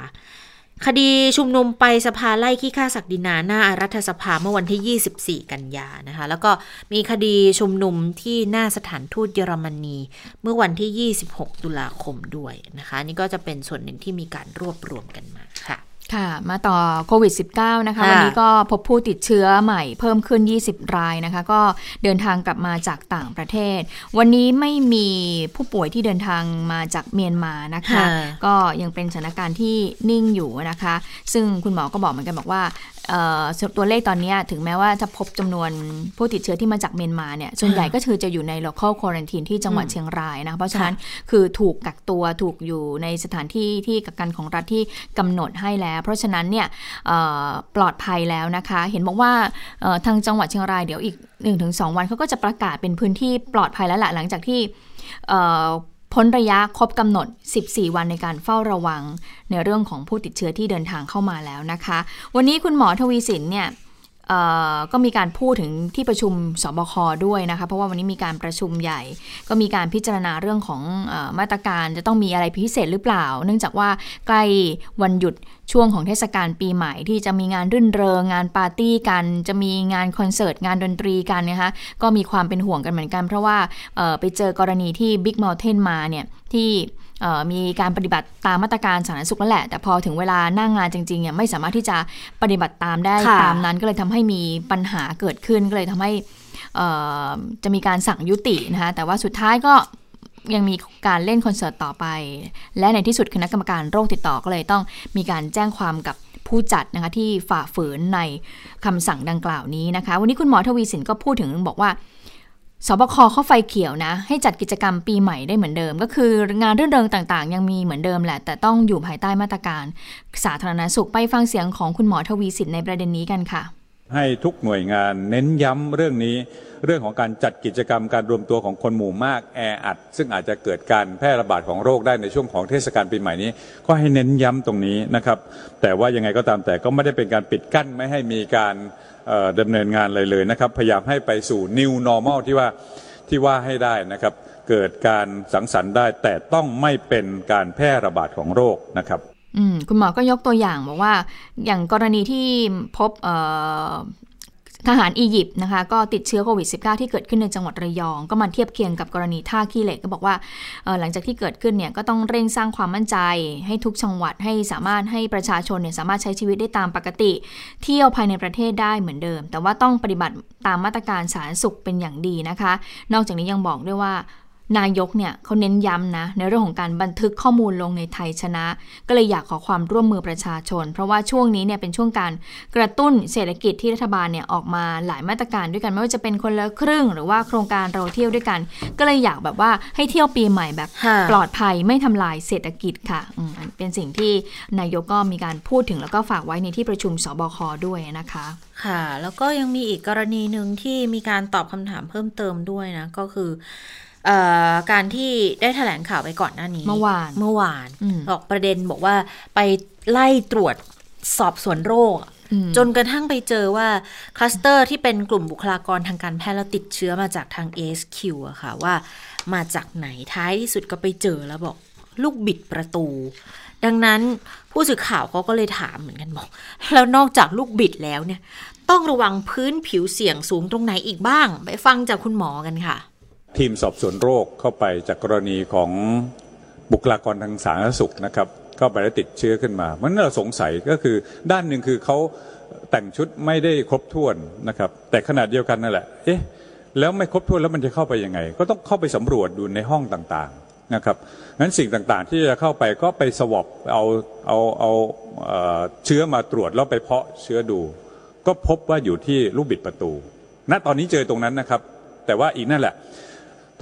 คดีชุมนุมไปสภาไล่ขี้ข้าศักดินาหน้ารัฐสภาเมื่อวันที่ 24 กันยานะคะ แล้วก็มีคดีชุมนุมที่หน้าสถานทูตเยอรมนี เมื่อวันที่ 26 ตุลาคมด้วยนะคะ นี่ก็จะเป็นส่วนหนึ่งที่มีการรวบรวมกันมาค่ะ ค่ะ มาต่อโควิด -19 นะคะ วันนี้ก็พบผู้ติดเชื้อใหม่เพิ่มขึ้น 20 รายนะคะ ก็เดินทางกลับมาจากต่างประเทศ วันนี้ไม่มีผู้ป่วยที่เดินทางมาจากเมียนมานะคะ ก็ยังเป็นสถานการณ์ที่นิ่งอยู่นะคะ ซึ่งคุณหมอก็บอกเหมือนกันบอกว่าตัวเลขตอนนี้ถึงแม้ว่าจะพบจำนวนผู้ติดเชื้อที่มาจากเมียนมาเนี่ยส่วนใหญ่ก็คือจะอยู่ใน local quarantine ที่จังหวัดเชียงรายนะเพราะฉะนั้นคือถูกกักตัวถูกอยู่ในสถานที่ที่กักกันของรัฐที่กำหนดให้แล้ว เพราะฉะนั้นเนี่ยปลอดภัยแล้วนะคะ เห็นบอกว่าทางจังหวัดเชียงรายเดี๋ยวอีก 1-2 วันเขาก็จะประกาศเป็นพื้นที่ปลอดภัยแล้วแหละหลังจากที่ พ้นระยะครบกำหนด 14 วันในการเฝ้าระวัง ในเรื่องของผู้ติดเชื้อที่เดินทางเข้ามาแล้วนะคะ วันนี้คุณหมอทวีสินเนี่ย ก็มีการพูดถึงที่ประชุมสบคด้วยนะคะเพราะว่าวันนี้มีการประชุมใหญ่ ก็มีการพิจารณาเรื่องของอมาตรการจะต้องมีอะไรพิเศษหรือเปล่า เนื่องจากว่าใกล้วันหยุดช่วงของเทศกาลปีใหม่ที่จะมีงานรื่นเริงงานปาร์ตี้กัน จะมีงานคอนเสิร์ตงานดนตรีกันนะคะก็มีความเป็นห่วงกันเหมือนกัน เพราะว่าไปเจอกรณีที่ Big Mountain มาเนี่ยที่ มีการปฏิบัติตามมาตรการสาธารณสุขแล้วแหละ แต่พอถึงเวลาหน้างงานจริงๆเนี่ยไม่สามารถที่จะปฏิบัติตามได้ตามนั้น ก็เลยทำให้มีปัญหาเกิดขึ้นก็เลยทำให้จะมีการสั่งยุตินะคะแต่ว่าสุดท้ายก็ยังมีการเล่นคอนเสิร์ตต่อไป และในที่สุดคณะกรรมการโรคติดต่อก็เลยต้องมีการแจ้งความกับผู้จัดนะคะที่ฝ่าฝืนในคำสั่งดังกล่าวนี้นะคะ วันนี้คุณหมอทวีสินก็พูดถึงบอกว่า สบคเข้าไฟเขียวนะ ให้จัดกิจกรรมปีใหม่ได้เหมือนเดิม ก็คืองานเรื่องเริงต่างๆ ยังมีเหมือนเดิมแหละ แต่ต้องอยู่ภายใต้มาตรการสาธารณสุขไปฟังเสียงของคุณหมอทวีสินในประเด็นนี้กันค่ะ ให้ทุกหน่วยงานเน้นย้ำเรื่องนี้ เรื่องของการจัดกิจกรรมการรวมตัวของคนหมู่มากแออัด ซึ่งอาจจะเกิดการแพร่ระบาดของโรคได้ในช่วงของเทศกาลปีใหม่นี้ ก็ให้เน้นย้ำตรงนี้นะครับแต่ว่ายังไงก็ตามแต่ก็ไม่ได้เป็นการปิดกั้นไม่ให้มีการ ดำเนินงานเลยเลยนะครับ พยายามให้ไปสู่ new normal ที่ว่าที่ว่าให้ได้นะครับ เกิดการสังสรรค์ได้แต่ต้องไม่เป็นการแพร่ระบาดของโรคนะครับคุณหมอก็ยกตัวอย่างบอกว่า อย่างกรณีที่พบ ทหารอียิปต์นะคะก็ติดเชื้อโควิด -19 ที่เกิดขึ้นในจังหวัดระยอง ก็มาเทียบเคียงกับกรณีท่าขี้เหล็กก็บอกว่าหลังจากที่เกิดขึ้นเนี่ยก็ต้องเร่งสร้างความมั่นใจ ให้ทุกจังหวัดให้สามารถให้ประชาชนเนี่ยสามารถใช้ชีวิตได้ตามปกติ เที่ยวภายในประเทศได้เหมือนเดิม แต่ว่าต้องปฏิบัติตามมาตรการสาธารณสุขเป็นอย่างดีนะคะ นอกจากนี้ยังบอกด้วยว่า นายกเนี่ยเขาเน้นย้ำนะในเรื่องของการบันทึกข้อมูลลงในไทยชนะ ก็เลยอยากขอความร่วมมือประชาชน เพราะว่าช่วงนี้เนี่ยเป็นช่วงการกระตุ้นเศรษฐกิจที่รัฐบาลเนี่ยออกมาหลายมาตรการด้วยกันไม่ว่าจะเป็นคนละครึ่ง หรือว่าโครงการเราเที่ยวด้วยกัน ก็เลยอยากแบบว่าให้เที่ยวปีใหม่แบบปลอดภัยไม่ทำลายเศรษฐกิจค่ะเป็นสิ่งที่นายกก็มีการพูดถึงแล้วก็ฝากไว้ในที่ประชุมสบคด้วยนะคะค่ะ แล้วก็ยังมีอีกกรณีหนึ่งที่มีการตอบคำถามเพิ่มเติมด้วยนะ ก็คือ การที่ได้แถลงข่าวไปก่อนหน้านี้ เมื่อวานเมื่อวานออกประเด็นบอกว่าไปไล่ตรวจสอบสวนโรค จนกระทั่งไปเจอว่าคลัสเตอร์ที่เป็นกลุ่มบุคลากรทางการแพทย์แล้วติดเชื้อมาจากทาง ASQ อะค่ะว่ามาจากไหนท้ายที่สุดก็ไปเจอแล้วบอกลูกบิดประตู ดังนั้นผู้สื่อข่าวเขาก็เลยถามเหมือนกันบอก แล้วนอกจากลูกบิดแล้วเนี่ย ต้องระวังพื้นผิวเสี่ยงสูงตรงไหนอีกบ้าง ไปฟังจากคุณหมอกันค่ะ ทีมสอบสวนโรคเข้าไปจากกรณีของบุคลากรทางสาธารณสุขนะครับเข้าไปแล้วติดเชื้อขึ้นมามันเราสงสัยก็คือด้านหนึ่งคือเขาแต่งชุดไม่ได้ครบถ้วนนะครับ แต่ขนาดเดียวกันนั่นแหละเอ๊ะแล้วไม่ครบถ้วนแล้วมันจะเข้าไปยังไง ก็ต้องเข้าไปสำรวจดูในห้องต่างๆนะครับงั้นสิ่งต่างๆ ที่จะเข้าไปก็ไปสวอปเอาเอาเอาเชื้อมาตรวจแล้วไปเพาะเชื้อดู ก็พบว่าอยู่ที่ลูกบิดประตูณตอนนี้เจอตรงนั้นนะครับ แต่ว่าอีกนั่นแหละ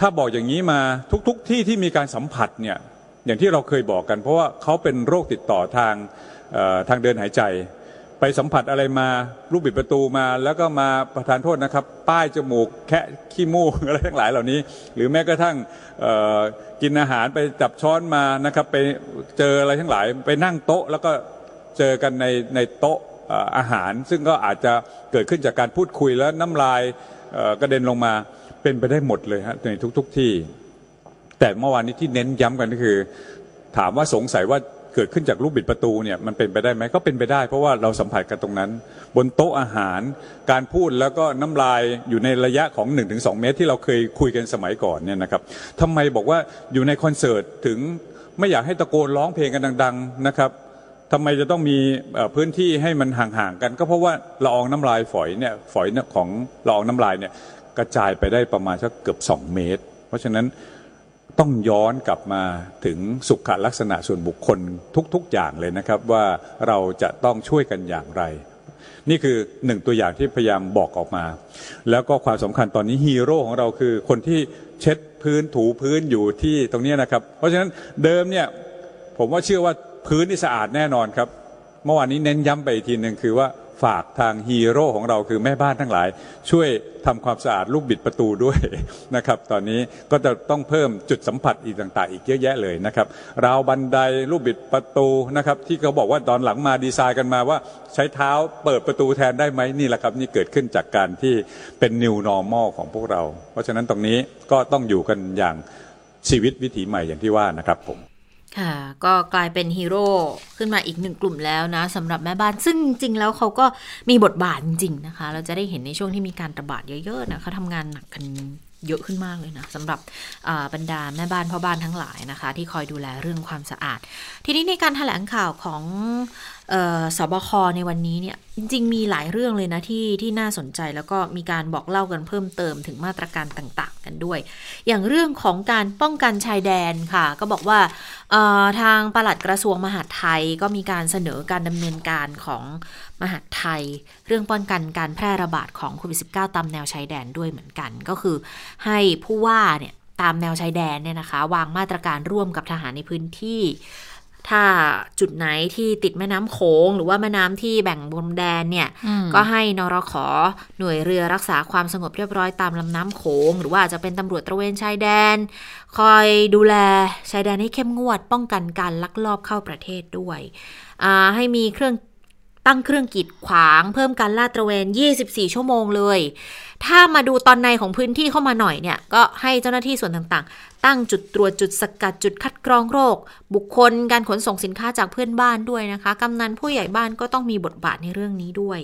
ถ้าบอกอย่างนี้มาทุกๆทที่ที่มีการสัมผัสเนี่ยอย่างที่เราเคยบอกกัน เพราะว่าเขาเป็นโรคติดต่อทางทางเดินหายใจ ไปสัมผัสอะไรมาลูกบิดประตูมา แล้วก็มาประทานโทษนะครับ ป้ายจมูกแคะขี้มูกอะไรทั้งหลายเหล่านี้ หรือแม้กระทั่งกินอาหารไปจับช้อนมานะครับไปเจออะไรทั้งหลาย ไปนั่งโต๊ะแล้วก็เจอกันในในโต๊ะอาหาร ซึ่งก็อาจจะเกิดขึ้นจากการพูดคุยแล้วน้ำลายกระเด็นลงมา เป็นไปได้หมดเลยฮะในทุกๆทที่ แต่เมื่อวานนี้ที่เน้นย้ำกันก็คือ ถามว่าสงสัยว่าเกิดขึ้นจากลูกบิดประตูเนี่ยมันเป็นไปได้ไหมก็เป็นไปได้ เพราะว่าเราสัมผัสกันตรงนั้น บนโต๊ะอาหารการพูดแล้วก็น้ำลายอยู่ในระยะของ 1-2 เมตร ที่เราเคยคุยกันสมัยก่อนเนี่ยนะครับทำไมบอกว่าอยู่ในคอนเสิร์ตถึงไม่อยากให้ตะโกนร้องเพลงกันดัง ๆนะครับทำไมจะต้องมีพื้นที่ให้มันห่างๆกัน ก็เพราะว่าละอองน้ำลายฝอยเนี่ยฝอยของละอองน้ำลายเนี่ย กระจายไปได้ประมาณสักเกือบสองเมตร เพราะฉะนั้นต้องย้อนกลับมาถึงสุขลักษณะส่วนบุคคลทุก ๆ อย่างเลยนะครับว่าเราจะต้องช่วยกันอย่างไร นี่คือหนึ่งตัวอย่างที่พยายามบอกออกมา แล้วก็ความสำคัญตอนนี้ฮีโร่ของเราคือคนที่เช็ดพื้นถูพื้นอยู่ที่ตรงนี้นะครับ เพราะฉะนั้นเดิมเนี่ยผมว่าเชื่อว่าพื้นนี่สะอาดแน่นอนครับ เมื่อวานนี้เน้นย้ำไปอีกทีหนึ่งคือว่า ฝากทางฮีโร่ของเราคือแม่บ้านทั้งหลาย ช่วยทำความสะอาดลูกบิดประตูด้วยนะครับ ตอนนี้ก็จะต้องเพิ่มจุดสัมผัสอีกต่าง ๆ อีกเยอะแยะเลยนะครับราวบันไดลูกบิดประตูนะครับ ที่เขาบอกว่าตอนหลังมาดีไซน์กันมาว่าใช้เท้าเปิดประตูแทนได้ไหมนี่แหละครับ นี่เกิดขึ้นจากการที่เป็น new normal ของพวกเรา เพราะฉะนั้นตรงนี้ก็ต้องอยู่กันอย่างชีวิตวิถีใหม่อย่างที่ว่านะครับผม ค่ะก็กลายเป็นฮีโร่ขึ้นมาอีกหนึ่งกลุ่มแล้วนะสำหรับแม่บ้านซึ่งจริงแล้วเขาก็มีบทบาทจริงนะคะ เราจะได้เห็นในช่วงที่มีการระบาดเยอะๆนะเขาทำงานหนักกันเยอะขึ้นมากเลยนะสำหรับบรรดาแม่บ้านพ่อบ้านทั้งหลายนะคะ ที่คอยดูแลเรื่องความสะอาด ทีนี้ในการถแถลงข่าวของ สบคในวันนี้เนี่ยจริง ๆ มีหลายเรื่องเลยนะที่ที่น่าสนใจแล้วก็มีการบอกเล่ากันเพิ่มเติมถึงมาตรการต่างๆ กันด้วย อย่างเรื่องของการป้องกันชายแดนค่ะ ก็บอกว่าทางปลัดกระทรวงมหาดไทยก็มีการเสนอการดำเนินการของมหาดไทย เรื่องป้องกันการแพร่ระบาดของโควิด -19 ตามแนวชายแดนด้วยเหมือนกัน ก็คือให้ผู้ว่าเนี่ยตามแนวชายแดนเนี่ยนะคะ วางมาตรการร่วมกับทหารในพื้นที่ ถ้าจุดไหนที่ติดแม่น้ำโขงหรือว่าแม่น้ำที่แบ่งบรมแดนเนี่ย ก็ให้นรขอหน่วยเรือรักษาความสงบเรียบร้อยตามลำน้ำโขง หรือว่าจะเป็นตำรวจตระเวนชายแดน คอยดูแลชายแดนให้เข้มงวด ป้องกันการลักลอบเข้าประเทศด้วย ให้มีเครื่อง ตั้งเครื่องกีดขวาง เพิ่มการลาดตระเวน 24 ชั่วโมงเลย ถ้ามาดูตอนในของพื้นที่เข้ามาหน่อยเนี่ย ก็ให้เจ้าหน้าที่ส่วนต่างๆ ตั้งจุดตรวจจุดสกัดจุดคัดกรองโรค บุคคลการขนส่งสินค้าจากเพื่อนบ้านด้วยนะคะกำนันผู้ใหญ่บ้านก็ต้องมีบทบาทในเรื่องนี้ด้วย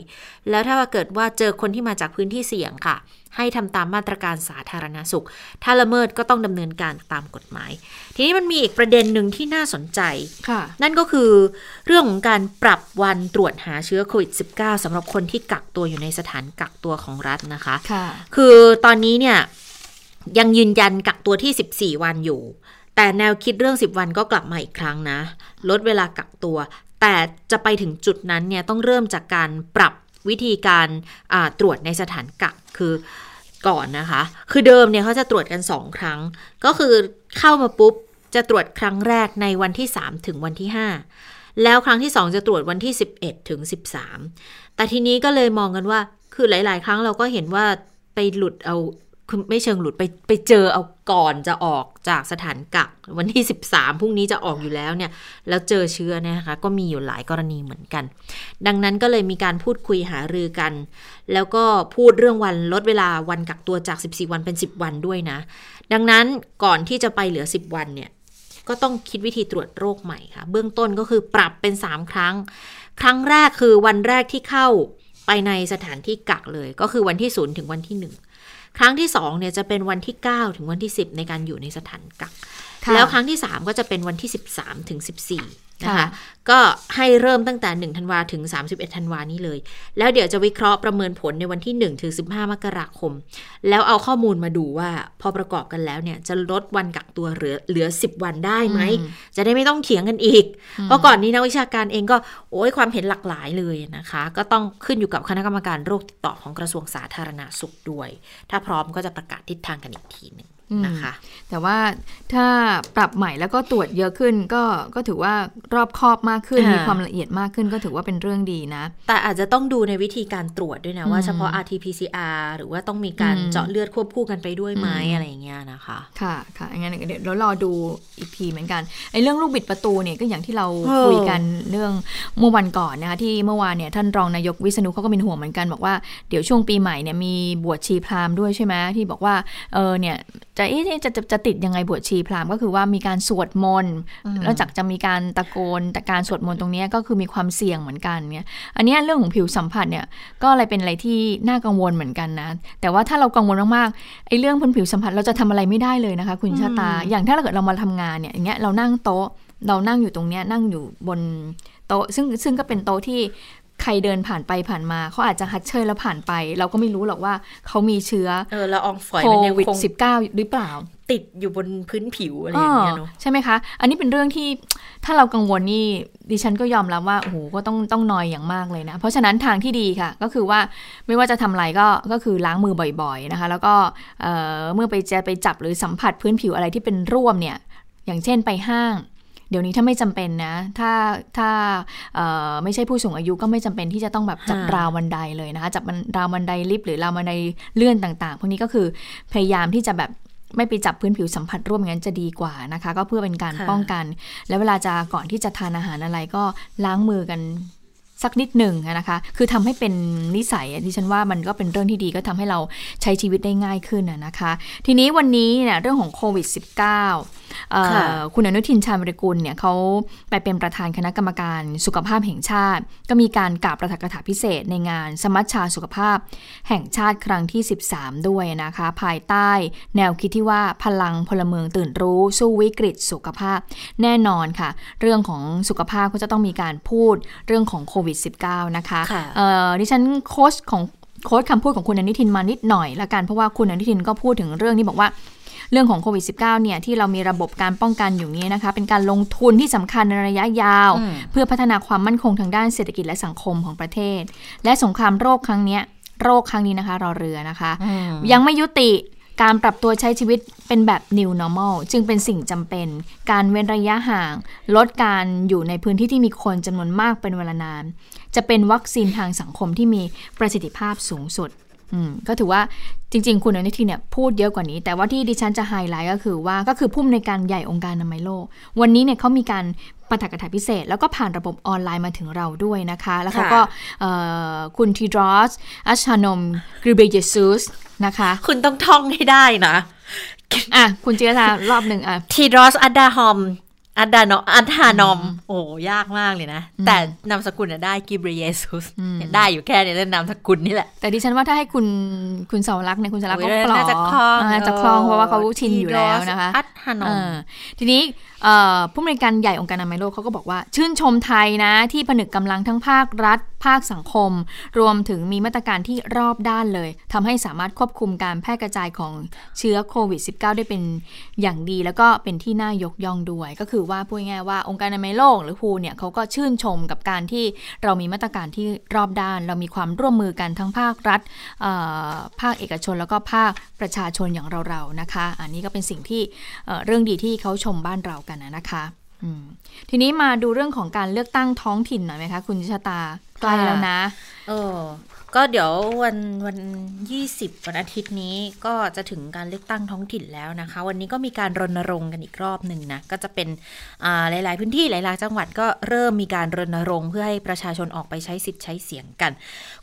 แล้วถ้าว่าเกิดว่าเจอคนที่มาจากพื้นที่เสี่ยงค่ะ ให้ทำตามมาตรการสาธารณาสุข ถ้าละเมิดก็ต้องดำเนินการตามกฎหมาย ทีนี้มันมีอีกประเด็นหนึ่งที่น่าสนใจ นั่นก็คือเรื่องของการปรับวันตรวจหาเชื้อโควิด -19 สำหรับคนที่กักตัวอยู่ในสถานกักตัวของรัฐนะคะคะคือตอนนี้เนี่ยยังยืนยันกักตัวที่ 14 วันอยู่ แต่แนวคิดเรื่อง 10 วันก็กลับมาอีกครั้งนะ ลดเวลากักตัว แต่จะไปถึงจุดนั้นเนี่ยต้องเริ่มจากการปรับ วิธีการตรวจในสถานกักคือก่อนนะคะ คือเดิมเนี่ยเขาจะตรวจกัน 2 ครั้ง ก็คือเข้ามาปุ๊บจะตรวจครั้งแรกในวันที่ 3 ถึงวันที่ 5 แล้วครั้งที่ 2 จะตรวจวันที่ 11 ถึง 13 แต่ทีนี้ก็เลยมองกันว่า คือหลาย ๆ ครั้งเราก็เห็นว่าไปหลุดเอา คือไม่เชิงหลุดไปไปเจอเอาก่อนจะออกจากสถานกักวันที่ 13พรุ่งนี้จะออกอยู่แล้วเนี่ย แล้วเจอเชื้อเนี่ยนะคะ ก็มีอยู่หลายกรณีเหมือนกัน ดังนั้นก็เลยมีการพูดคุยหารือกัน แล้วก็พูดเรื่องวันลดเวลาวันกักตัวจาก 14 วันเป็น 10 วันด้วยนะ ดังนั้นก่อนที่จะไปเหลือ 10 วันเนี่ย ก็ต้องคิดวิธีตรวจโรคใหม่ค่ะ เบื้องต้นก็คือปรับเป็น 3 ครั้ง ครั้งแรกคือวันแรกที่เข้าไปในสถานที่กักเลย ก็คือวันที่ 0 ถึงวันที่ 1 ครั้งที่2เนี่ยจะเป็นวันที่ 9 ถึงวันที่ 10 ในการอยู่ในสถานกัก แล้วครั้งที่ 3 ก็จะเป็นวันที่ 13 ถึง 14 นะคะก็ให้เริ่มตั้งแต่ 1 ธันวาถึง 31 ธันวานี้เลย แล้วเดี๋ยวจะวิเคราะห์ประเมินผลในวันที่ 1 ถึง 15 มกราคม แล้วเอาข้อมูลมาดูว่าพอประกอบกันแล้วเนี่ย จะลดวันกักตัวเหลือเหลือ 10 วันได้ไหม จะได้ไม่ต้องเถียงกันอีก เพราะก่อนนี้นักวิชาการเองก็โอ้ยความเห็นหลากหลายเลยนะคะ ก็ต้องขึ้นอยู่กับคณะกรรมการโรคติดต่อของกระทรวงสาธารณาสุขด้วย ถ้าพร้อมก็จะประกาศทิศทางกันอีกทีหนึ่ง นะคะ แต่ว่าถ้าปรับใหม่แล้วก็ตรวจเยอะขึ้น ก็ก็ถือว่ารอบคอบมากขึ้นมีความละเอียดมากขึ้นก็ถือว่าเป็นเรื่องดีนะ แต่อาจจะต้องดูในวิธีการตรวจด้วยนะ ว่าเฉพาะ RT-PCR หรือว่าต้องมีการเจาะเลือดควบคู่กันไปด้วยไหมอะไรอย่างเงี้ยนะคะ ค่ะค่ะงั้นเดี๋ยวเรารอดูอีกทีเหมือนกันไอ้เรื่องลูกบิดประตูเนี่ยก็อย่างที่เราคุยกันเรื่องเมื่อวันก่อนนะคะที่เมื่อวานเนี่ยท่านรองนายกวิษณุเขาก็เป็นห่วงเหมือนกันบอกว่าเดี๋ยวช่วงปีใหม่เนี่ยมีบวชชีพราหมณ์ด้วยใช่ไหมที่บอกว่าเออเนี่ย จะเอ๊ะจะจะจะติดยังไงบวชชีพราหมณ์ก็คือว่ามีการสวดมนต์แล้วจากจะมีการตะโกนแต่การสวดมนต์ตรงนี้ก็คือมีความเสี่ยงเหมือนกันเนี่ยอันนี้เรื่องของผิวสัมผัสเนี่ยก็อะไรเป็นอะไรที่น่ากังวลเหมือนกันนะ แต่ว่าถ้าเรากังวลมากๆไอ้เรื่องพันผิวสัมผัสเราจะทำอะไรไม่ได้เลยนะคะ คุณชาตา อย่างถ้าเราเกิดเรามาทำงานเนี่ยอย่างเงี้ยเรานั่งโต๊ะเรานั่งอยู่ตรงเนี้ยนั่งอยู่บนโต๊ะซึ่งซึ่งก็เป็นโต๊ะที่ ใครเดินผ่านไปผ่านมาเขาอาจจะฮัดเชยแล้วผ่านไป เราก็ไม่รู้หรอกว่าเขามีเชื้อเออละอองฝอยโคมันยังวิดคง -19 หรือเปล่า ติดอยู่บนพื้นผิวอะไรอย่างเงี้ยเนาะใช่ไหมคะ อันนี้เป็นเรื่องที่ถ้าเรากังวลนี่ดิฉันก็ยอมรับว่าโอ้โหก็ต้องต้องนอยอย่างมากเลยนะ เพราะฉะนั้นทางที่ดีค่ะ ก็คือว่าไม่ว่าจะทำอะไรก็ก็คือล้างมือบ่อยๆนะคะ แล้วก็เอ่อเมื่อไปจะไปจับหรือสัมผัสพื้นผิวอะไรที่เป็นร่วมเนี่ยอย่างเช่นไปห้าง เดี๋ยวนี้ถ้าไม่จำเป็นนะ ถ้าถ้าเอ่อไม่ใช่ผู้สูงอายุก็ไม่จำเป็นที่จะต้องแบบจับค่ะราวบันไดเลยนะคะ จับมันราวบันไดลิฟต์หรือราวบันไดเลื่อนต่างๆ พวกนี้ก็คือพยายามที่จะแบบไม่ไปจับพื้นผิวสัมผัสร่วมอย่างนั้นจะดีกว่านะคะ ก็เพื่อเป็นการค่ะป้องกัน แล้วเวลาจะก่อนที่จะทานอาหารอะไรก็ล้างมือกัน สักนิดหนึ่งนะคะ คือทำให้เป็นนิสัยอะดิฉันว่ามันก็เป็นเรื่องที่ดีก็ทำให้เราใช้ชีวิตได้ง่ายขึ้นนะนะคะ ทีนี้วันนี้เนี่ยเรื่องของโควิด -19 เอ่อค่ะคุณอนุทินชาญวิรกุลเนี่ยเขาไปเป็นประธานคณะกรรมการสุขภาพแห่งชาติ ก็มีการกล่าวประกาศพิเศษในงานสมัชชาสุขภาพแห่งชาติครั้งที่ 13 ด้วยนะคะ ภายใต้แนวคิดที่ว่าพลังพลเมืองตื่นรู้สู้วิกฤตสุขภาพแน่นอนค่ะ เรื่องของสุขภาพก็จะต้องมีการพูดเรื่องของโควิด -19 นะคะค่ะเอ่อดิฉันโค้ชของโค้ชคำพูดของคุณอนุทินมานิดหน่อยละกันเพราะว่าคุณอนุทินก็พูดถึงเรื่องนี้บอกว่าเรื่องของโควิด -19 เนี่ยที่เรามีระบบการป้องกันอยู่นี้นะคะ เป็นการลงทุนที่สำคัญในระยะยาวอืมเพื่อพัฒนาความมั่นคงทางด้านเศรษฐกิจและสังคมของประเทศ และสงครามโรคครั้งเนี้ยโรคครั้งนี้นะคะรอเรือนะคะ ยังไม่ยุติ การปรับตัวใช้ชีวิตเป็นแบบ new normal จึงเป็นสิ่งจำเป็น การเว้นระยะห่าง ลดการอยู่ในพื้นที่ที่มีคนจำนวนมากเป็นเวลานาน จะเป็นวัคซีนทางสังคมที่มีประสิทธิภาพสูงสุด ก็ถือว่าจริง ๆ คุณอนุทินเนี่ยพูดเยอะกว่านี้ แต่ว่าที่ดิฉันจะไฮไลท์ก็คือว่าก็คือผู้อำนวยการใหญ่องค์การอนามัยโลก วันนี้เนี่ยเขามีการประกาศกถาพิเศษ แล้วก็ผ่านระบบออนไลน์มาถึงเราด้วยนะคะ แล้วเขาก็เอ่อคุณ Tedros Adhanom Ghebreyesus นะคะ คุณต้องท่องให้ได้นะ อะ คุณจิรตารอบหนึ่งอะทีดรอสอัดดาฮอม อัดดานออัดฮานอม โอ้ยากมากเลยนะ แต่นามสกุลน่ะได้กิบริเยซุสได้อยู่แค่ในเรื่องนามสกุลนี่แหละ แต่ดิฉันว่าถ้าให้คุณคุณสาวรักษณ์เนี่ยคุณสาวรักษณ์โอ้ก็ยกล่อน่าจะคล่องาจะคล่องเพราะว่าเขาชินอยู่แล้วนะคะอัดฮานอเอมอทีนี้เอ่อผู้บริการใหญ่องค์การอนามัยโลกเขาก็บอกว่า ชื่นชมไทยนะ ที่ผนึกกำลังทั้งภาครัฐภาคสังคม รวมถึงมีมาตรการที่รอบด้านเลยทำให้สามารถควบคุมการแพร่กระจายของเชื้อโควิด -19 ได้เป็นอย่างดี แล้วก็เป็นที่น่ายกย่องด้วย ก็คือว่าพูดง่ายว่าองค์การอนามัยโลกหรือฮูเนี่ยเขาก็ชื่นชมกับการที่เรามีมาตรการที่รอบด้าน เรามีความร่วมมือกันทั้งภาครัฐภาคเอกชน แล้วก็ภาคประชาชนอย่างเราๆนะคะ อันนี้ก็เป็นสิ่งที่เเรื่องดีที่เขาชมบ้านเรากันนะคะทีนี้มาดูเรื่องของการเลือกตั้งท้องถิ่นหน่อยไหมคะ คุณชะตา ใกล้แล้วนะเออก็เดี๋ยววันวันยี่สิบวันอาทิตย์นี้ก็จะถึงการเลือกตั้งท้องถิ่นแล้วนะคะ วันนี้ก็มีการรณรงค์กันอีกรอบหนึ่งนะก็จะเป็นหลาย ๆ พื้นที่หลาย ๆ จังหวัดก็เริ่มมีการรณรงค์เพื่อให้ประชาชนออกไปใช้สิทธิ์ใช้เสียงกัน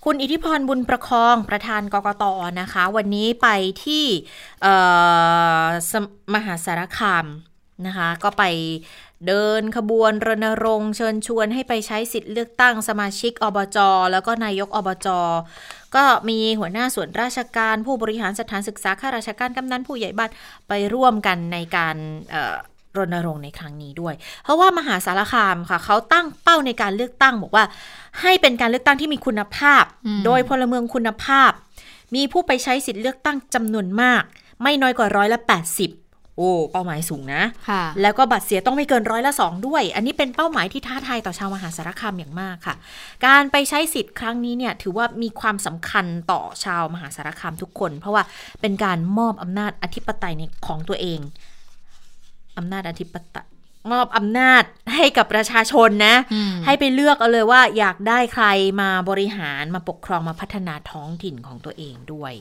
คุณอิทธิพรบุญประคองประธานกกตนะคะ วันนี้ไปที่มหาสารคามนะคะ ก็ไป เดินขบวนรณรงค์เชิญชวนให้ไปใช้สิทธิ์เลือกตั้งสมาชิกอบจแล้วก็นายกอบจก็มีหัวหน้าส่วนราชการผู้บริหารสถานศึกษาข้าราชการกำนันผู้ใหญ่บ้านไปร่วมกันในการเอ่อรณรงค์ในครั้งนี้ด้วย เพราะว่ามหาสารคามค่ะ เขาตั้งเป้าในการเลือกตั้งบอกว่า ให้เป็นการเลือกตั้งที่มีคุณภาพอืมโดยพลเมืองคุณภาพ มีผู้ไปใช้สิทธิ์เลือกตั้งจำนวนมาก ไม่น้อยกว่าร้อยละ80 โอ้เป้าหมายสูงนะค่ะแล้วก็บัตรเสียต้องไม่เกินร้อยละสองด้วย อันนี้เป็นเป้าหมายที่ท้าทายต่อชาวมหาสารคามอย่างมากค่ะ การไปใช้สิทธิ์ครั้งนี้เนี่ยถือว่ามีความสำคัญต่อชาวมหาสารคามทุกคน เพราะว่าเป็นการมอบอำนาจอธิปไตยในของตัวเองอำนาจอธิปไตยมอบอำนาจให้กับประชาชนนะอืมให้ไปเลือกเอาเลยว่าอยากได้ใครมาบริหารมาปกครองมาพัฒนาท้องถิ่นของตัวเองด้วย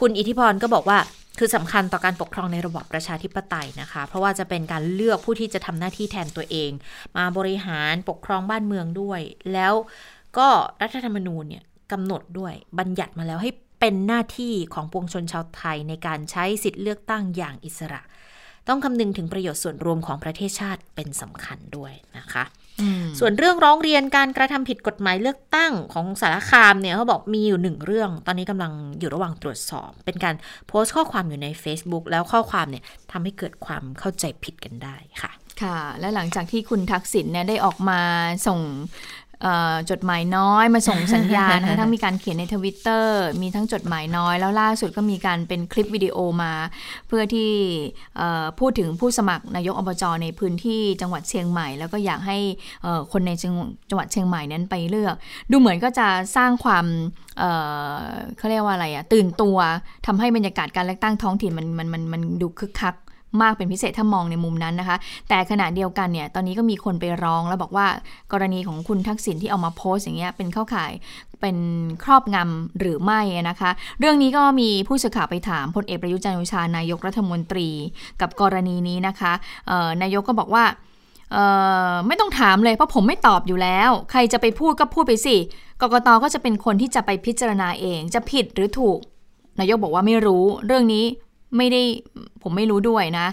คุณอิทธิพรก็บอกว่า คือสำคัญต่อการปกครองในระบอบประชาธิปไตยนะคะ เพราะว่าจะเป็นการเลือกผู้ที่จะทำหน้าที่แทนตัวเอง มาบริหารปกครองบ้านเมืองด้วย แล้วก็รัฐธรรมนูญเนี่ยกำหนดด้วยบัญญัติมาแล้วให้เป็นหน้าที่ของปวงชนชาวไทยในการใช้สิทธิ์เลือกตั้งอย่างอิสระ ต้องคำนึงถึงประโยชน์ส่วนรวมของประเทศชาติเป็นสำคัญด้วยนะคะ ส่วนเรื่องร้องเรียนการกระทำผิดกฎหมายเลือกตั้งของสารคามเนี่ยเขาบอกมีอยู่หนึ่งเรื่อง ตอนนี้กำลังอยู่ระหว่างตรวจสอบ เป็นการโพสต์ข้อความอยู่ใน Facebook แล้วข้อความเนี่ยทำให้เกิดความเข้าใจผิดกันได้ค่ะค่ะและหลังจากที่คุณทักษิณเนี่ยได้ออกมาส่ง จดหมายน้อยมาส่งสัญญาณทั้งมีการเขียนในทวิตเตอร์มีทั้งจดหมายน้อย แล้วล่าสุดก็มีการเป็นคลิปวิดีโอมา เพื่อที่พูดถึงผู้สมัครนายกอบจในพื้นที่จังหวัดเชียงใหม่ แล้วก็อยากให้คนในจังหวัดเชียงใหม่นั้นไปเลือก ดูเหมือนก็จะสร้างความเขาเรียกว่าอะไรอะตื่นตัวทำให้บรรยากาศการเลือกตั้งท้องถิ่นมันมันมันมันดูคึกคัก มากเป็นพิเศษถ้ามองในมุมนั้นนะคะ แต่ขณะเดียวกันเนี่ยตอนนี้ก็มีคนไปร้องแล้วบอกว่ากรณีของคุณทักษิณที่เอามาโพสอย่างเงี้ยเป็นเข้าข่ายเป็นครอบงำหรือไม่นะคะ เรื่องนี้ก็มีผู้สื่อข่าวไปถามพลเอกประยุจันทร์โอชานายกรัฐมนตรี กับกรณีนี้นะคะนายกก็บอกว่าไม่ต้องถามเลยเพราะผมไม่ตอบอยู่แล้ว ใครจะไปพูดก็พูดไปสิกกตก็จะเป็นคนที่จะไปพิจารณาเอง จะผิดหรือถูก นายกบอกว่าไม่รู้ เรื่องนี้ ไม่ได้ผมไม่รู้ด้วยนะ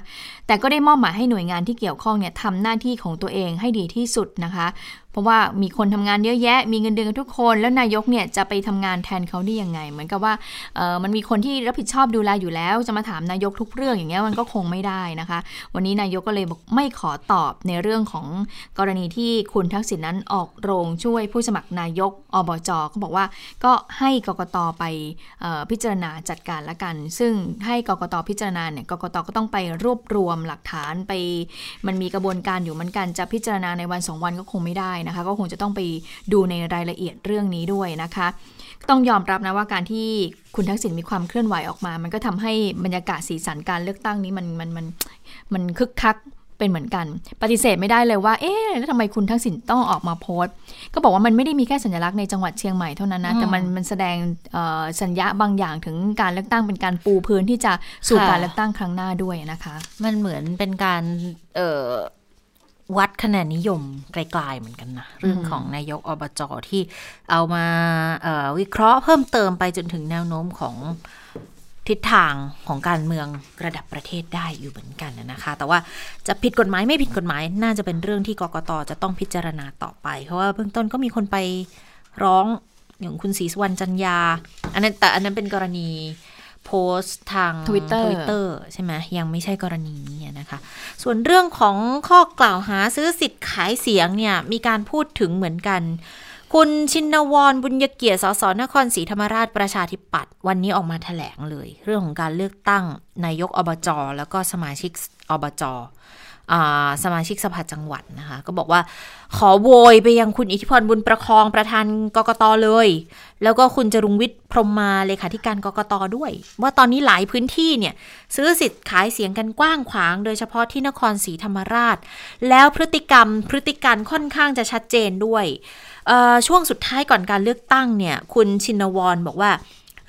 แต่ก็ได้มอบหมายให้หน่วยงานที่เกี่ยวข้องเนี่ยทำหน้าที่ของตัวเองให้ดีที่สุดนะคะ เพราะว่ามีคนทำงานเยอะแยะ มีเงินเดือนกันทุกคน แล้วนายกเนี่ยจะไปทำงานแทนเขาได้ยังไง เหมือนกับว่ามันมีคนที่รับผิดชอบดูแลอยู่แล้ว จะมาถามนายกทุกเรื่องอย่างเงี้ยมันก็คงไม่ได้นะคะ วันนี้นายกก็เลยบอกไม่ขอตอบในเรื่องของกรณีที่คุณทักษิณนั้นออกโรงช่วยผู้สมัครนายกอบจก็บอกว่าก็ให้กกตไปพิจารณาจัดการละกัน ซึ่งให้กกตพิจารณาเนี่ยกกตก็ต้องไปรวบรวมหลักฐานไป มันมีกระบวนการอยู่เหมือนกันจะพิจารณาในวันสองวันก็คงไม่ได้นะคะ ก็คงจะต้องไปดูในรายละเอียดเรื่องนี้ด้วยนะคะ ต้องยอมรับนะว่าการที่คุณทักษิณมีความเคลื่อนไหวออกมา มันก็ทำให้บรรยากาศสีสันการเลือกตั้งนี้มันมันมันมันคึกคักเป็นเหมือนกัน ปฏิเสธไม่ได้เลยว่า เอ๊ะแล้วทำไมคุณทักษิณต้องออกมาโพสต์ ก็บอกว่ามันไม่ได้มีแค่สัญลักษณ์ในจังหวัดเชียงใหม่เท่านั้นนะ แต่มันมันแสดงสัญญาบางอย่างถึงการเลือกตั้งเป็นการปูพื้นที่จะสู่การเลือกตั้งครั้งหน้าด้วยนะคะ มันเหมือนเป็นการ วัดคะแนนนิยมไกลๆเหมือนกันนะเรื่องของนายกอบจอที่เอามาวิเคราะห์เพิ่มเติมไปจนถึงแนวโน้มของทิศทางของการเมืองระดับประเทศได้อยู่เหมือนกันนะคะ แต่ว่าจะผิดกฎหมายไม่ผิดกฎหมาย น่าจะเป็นเรื่องที่กกตจะต้องพิจารณาต่อไป เพราะว่าเบื้องต้นก็มีคนไปร้องอย่างคุณศรีสุวรรณจันยา อันนั้นแต่อันนั้นเป็นกรณี โพสต์ทาง Twitter, Twitter ใช่ไหมยังไม่ใช่กรณีนี้นะคะ ส่วนเรื่องของข้อกล่าวหาซื้อสิทธิ์ขายเสียงเนี่ยมีการพูดถึงเหมือนกัน คุณชินวรบุญยเกียรติสสนครศรีธรรมราชประชาธิปัตย์วันนี้ออกมาแถลงเลย เรื่องของการเลือกตั้งนายกอบจแล้วก็สมาชิกอบจ สมาชิกสภาจังหวัดนะคะ ก็บอกว่าขอโวยไปยังคุณอิทธิพรบุญประคองประธานกกตเลย แล้วก็คุณจรุงวิทย์พรมมาเลขาธิการกกตด้วย ว่าตอนนี้หลายพื้นที่เนี่ย ซื้อสิทธิ์ขายเสียงกันกว้างขวาง โดยเฉพาะที่นครศรีธรรมราช แล้วพฤติกรรมพฤติการค่อนข้างจะชัดเจนด้วยช่วงสุดท้ายก่อนการเลือกตั้งเนี่ย คุณชินวรบอกว่า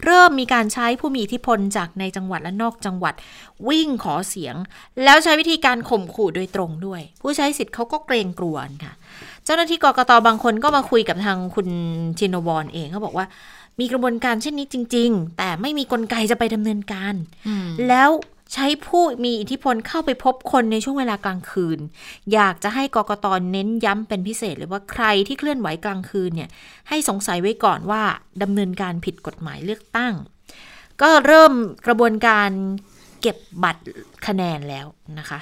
เริ่มมีการใช้ผู้มีอิทธิพลจากในจังหวัดและนอกจังหวัด วิ่งขอเสียง แล้วใช้วิธีการข่มขู่โดยตรงด้วย ผู้ใช้สิทธิ์เขาก็เกรงกลัวค่ะ เจ้าหน้าที่กกตบางคนก็มาคุยกับทางคุณชินวรเองเขาบอกว่า มีกระบวนการเช่นนี้จริง ๆ แต่ไม่มีกลไกจะไปดำเนินการแล้ว ใช้ผู้มีอิทธิพลเข้าไปพบคนในช่วงเวลากลางคืน อยากจะให้กกตเน้นย้ำเป็นพิเศษเลยว่าใครที่เคลื่อนไหวกลางคืนเนี่ยให้สงสัยไว้ก่อนว่าดำเนินการผิดกฎหมายเลือกตั้ง ก็เริ่มกระบวนการเก็บบัตรคะแนนแล้วนะคะ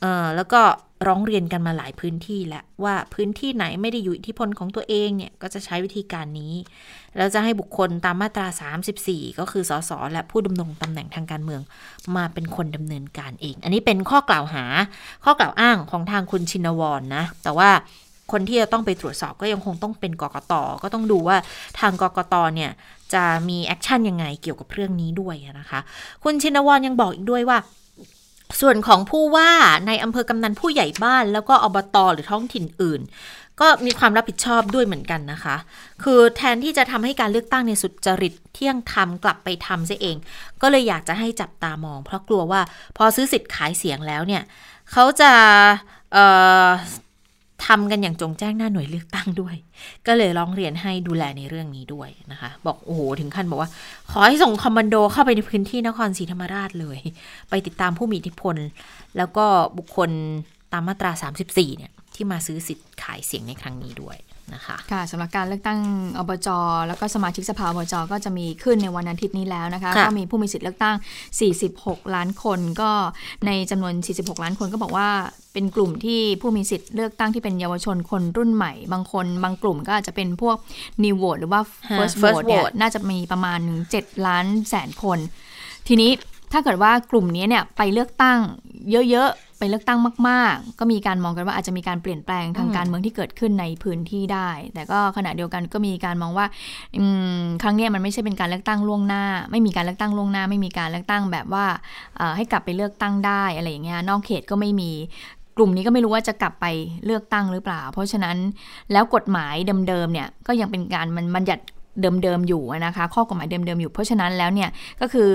เออแล้วก็ ร้องเรียนกันมาหลายพื้นที่แล้วว่าพื้นที่ไหนไม่ได้อยู่อิทธิพลของตัวเองเนี่ยก็จะใช้วิธีการนี้ แล้วจะให้บุคคลตามมาตรา 34 ก็คือสสและผู้ดำรงตำแหน่งทางการเมือง มาเป็นคนดำเนินการเอง อันนี้เป็นข้อกล่าวหา ข้อกล่าวอ้างของทางคุณชินวรนนะแต่ว่าคนที่จะต้องไปตรวจสอบก็ยังคงต้องเป็นกกตก็ต้องดูว่าทางกกตเนี่ยจะมี action ยังไงเกี่ยวกับเรื่องนี้ด้วยนะคะ คุณชินวรยังบอกอีกด้วยว่า ส่วนของผู้ว่านายอำเภอกำนันผู้ใหญ่บ้านแล้วก็อบตหรือท้องถิ่นอื่น ก็มีความรับผิดชอบด้วยเหมือนกันนะคะ คือแทนที่จะทำให้การเลือกตั้งในสุจริตเที่ยงธรรมกลับไปทำซะเอง ก็เลยอยากจะให้จับตามอง เพราะกลัวว่าพอซื้อสิทธิ์ขายเสียงแล้วเนี่ยเขาจะ ทำกันอย่างจงแจ้งหน้าหน่วยเลือกตั้งด้วย ก็เลยร้องเรียนให้ดูแลในเรื่องนี้ด้วยนะคะ บอกโอ้โหถึงขั้นบอกว่า ขอให้ส่งคอมมานโดเข้าไปในพื้นที่นครศรีธรรมราชเลย ไปติดตามผู้มีอิทธิพล แล้วก็บุคคลตามมาตรา 34เนี่ยที่มาซื้อสิทธิ์ขายเสียงในครั้งนี้ด้วย นะคะค่ะสำหรับการเลือกตั้งอบจแล้วก็สมาชิกสภาอบจก็จะมีขึ้นในวันอาทิตย์นี้แล้วนะคะค่ะก็มีผู้มีสิทธิ์เลือกตั้ง 46 ล้านคนก็ในจำนวน 46 ล้านคนก็บอกว่าเป็นกลุ่มที่ผู้มีสิทธิ์เลือกตั้งที่เป็นเยาวชนคนรุ่นใหม่ บางคนบางกลุ่มก็อาจจะเป็นพวก new vote หรือว่า first first vote เนี่ย vote น่าจะมีประมาณ 7 ล้านแสนคน ทีนี้ถ้าเกิดว่ากลุ่มนี้เนี่ยไปเลือกตั้งเยอะๆ ไปเลือกตั้งมาก ๆ ก็มีการมองกันว่าอาจจะมีการเปลี่ยนแปลงทางการเมืองที่เกิดขึ้นในพื้นที่ได้ แต่ก็ขณะเดียวกันก็มีการมองว่าอืมครั้งเนี้ยมันไม่ใช่เป็นการเลือกตั้งล่วงหน้า ไม่มีการเลือกตั้งล่วงหน้า ไม่มีการเลือกตั้งแบบว่าเอ่อให้กลับไปเลือกตั้งได้อะไรอย่างเงี้ยนอกเขตก็ไม่มีกลุ่มนี้ก็ไม่รู้ว่าจะกลับไปเลือกตั้งหรือเปล่า เพราะฉะนั้นแล้วกฎหมายเดิมๆเนี่ยก็ยังเป็นการมันบัญญัติ เดิมๆอยู่นะคะ ข้อกฎหมายเดิมๆอยู่ เพราะฉะนั้นแล้วเนี่ยก็คือ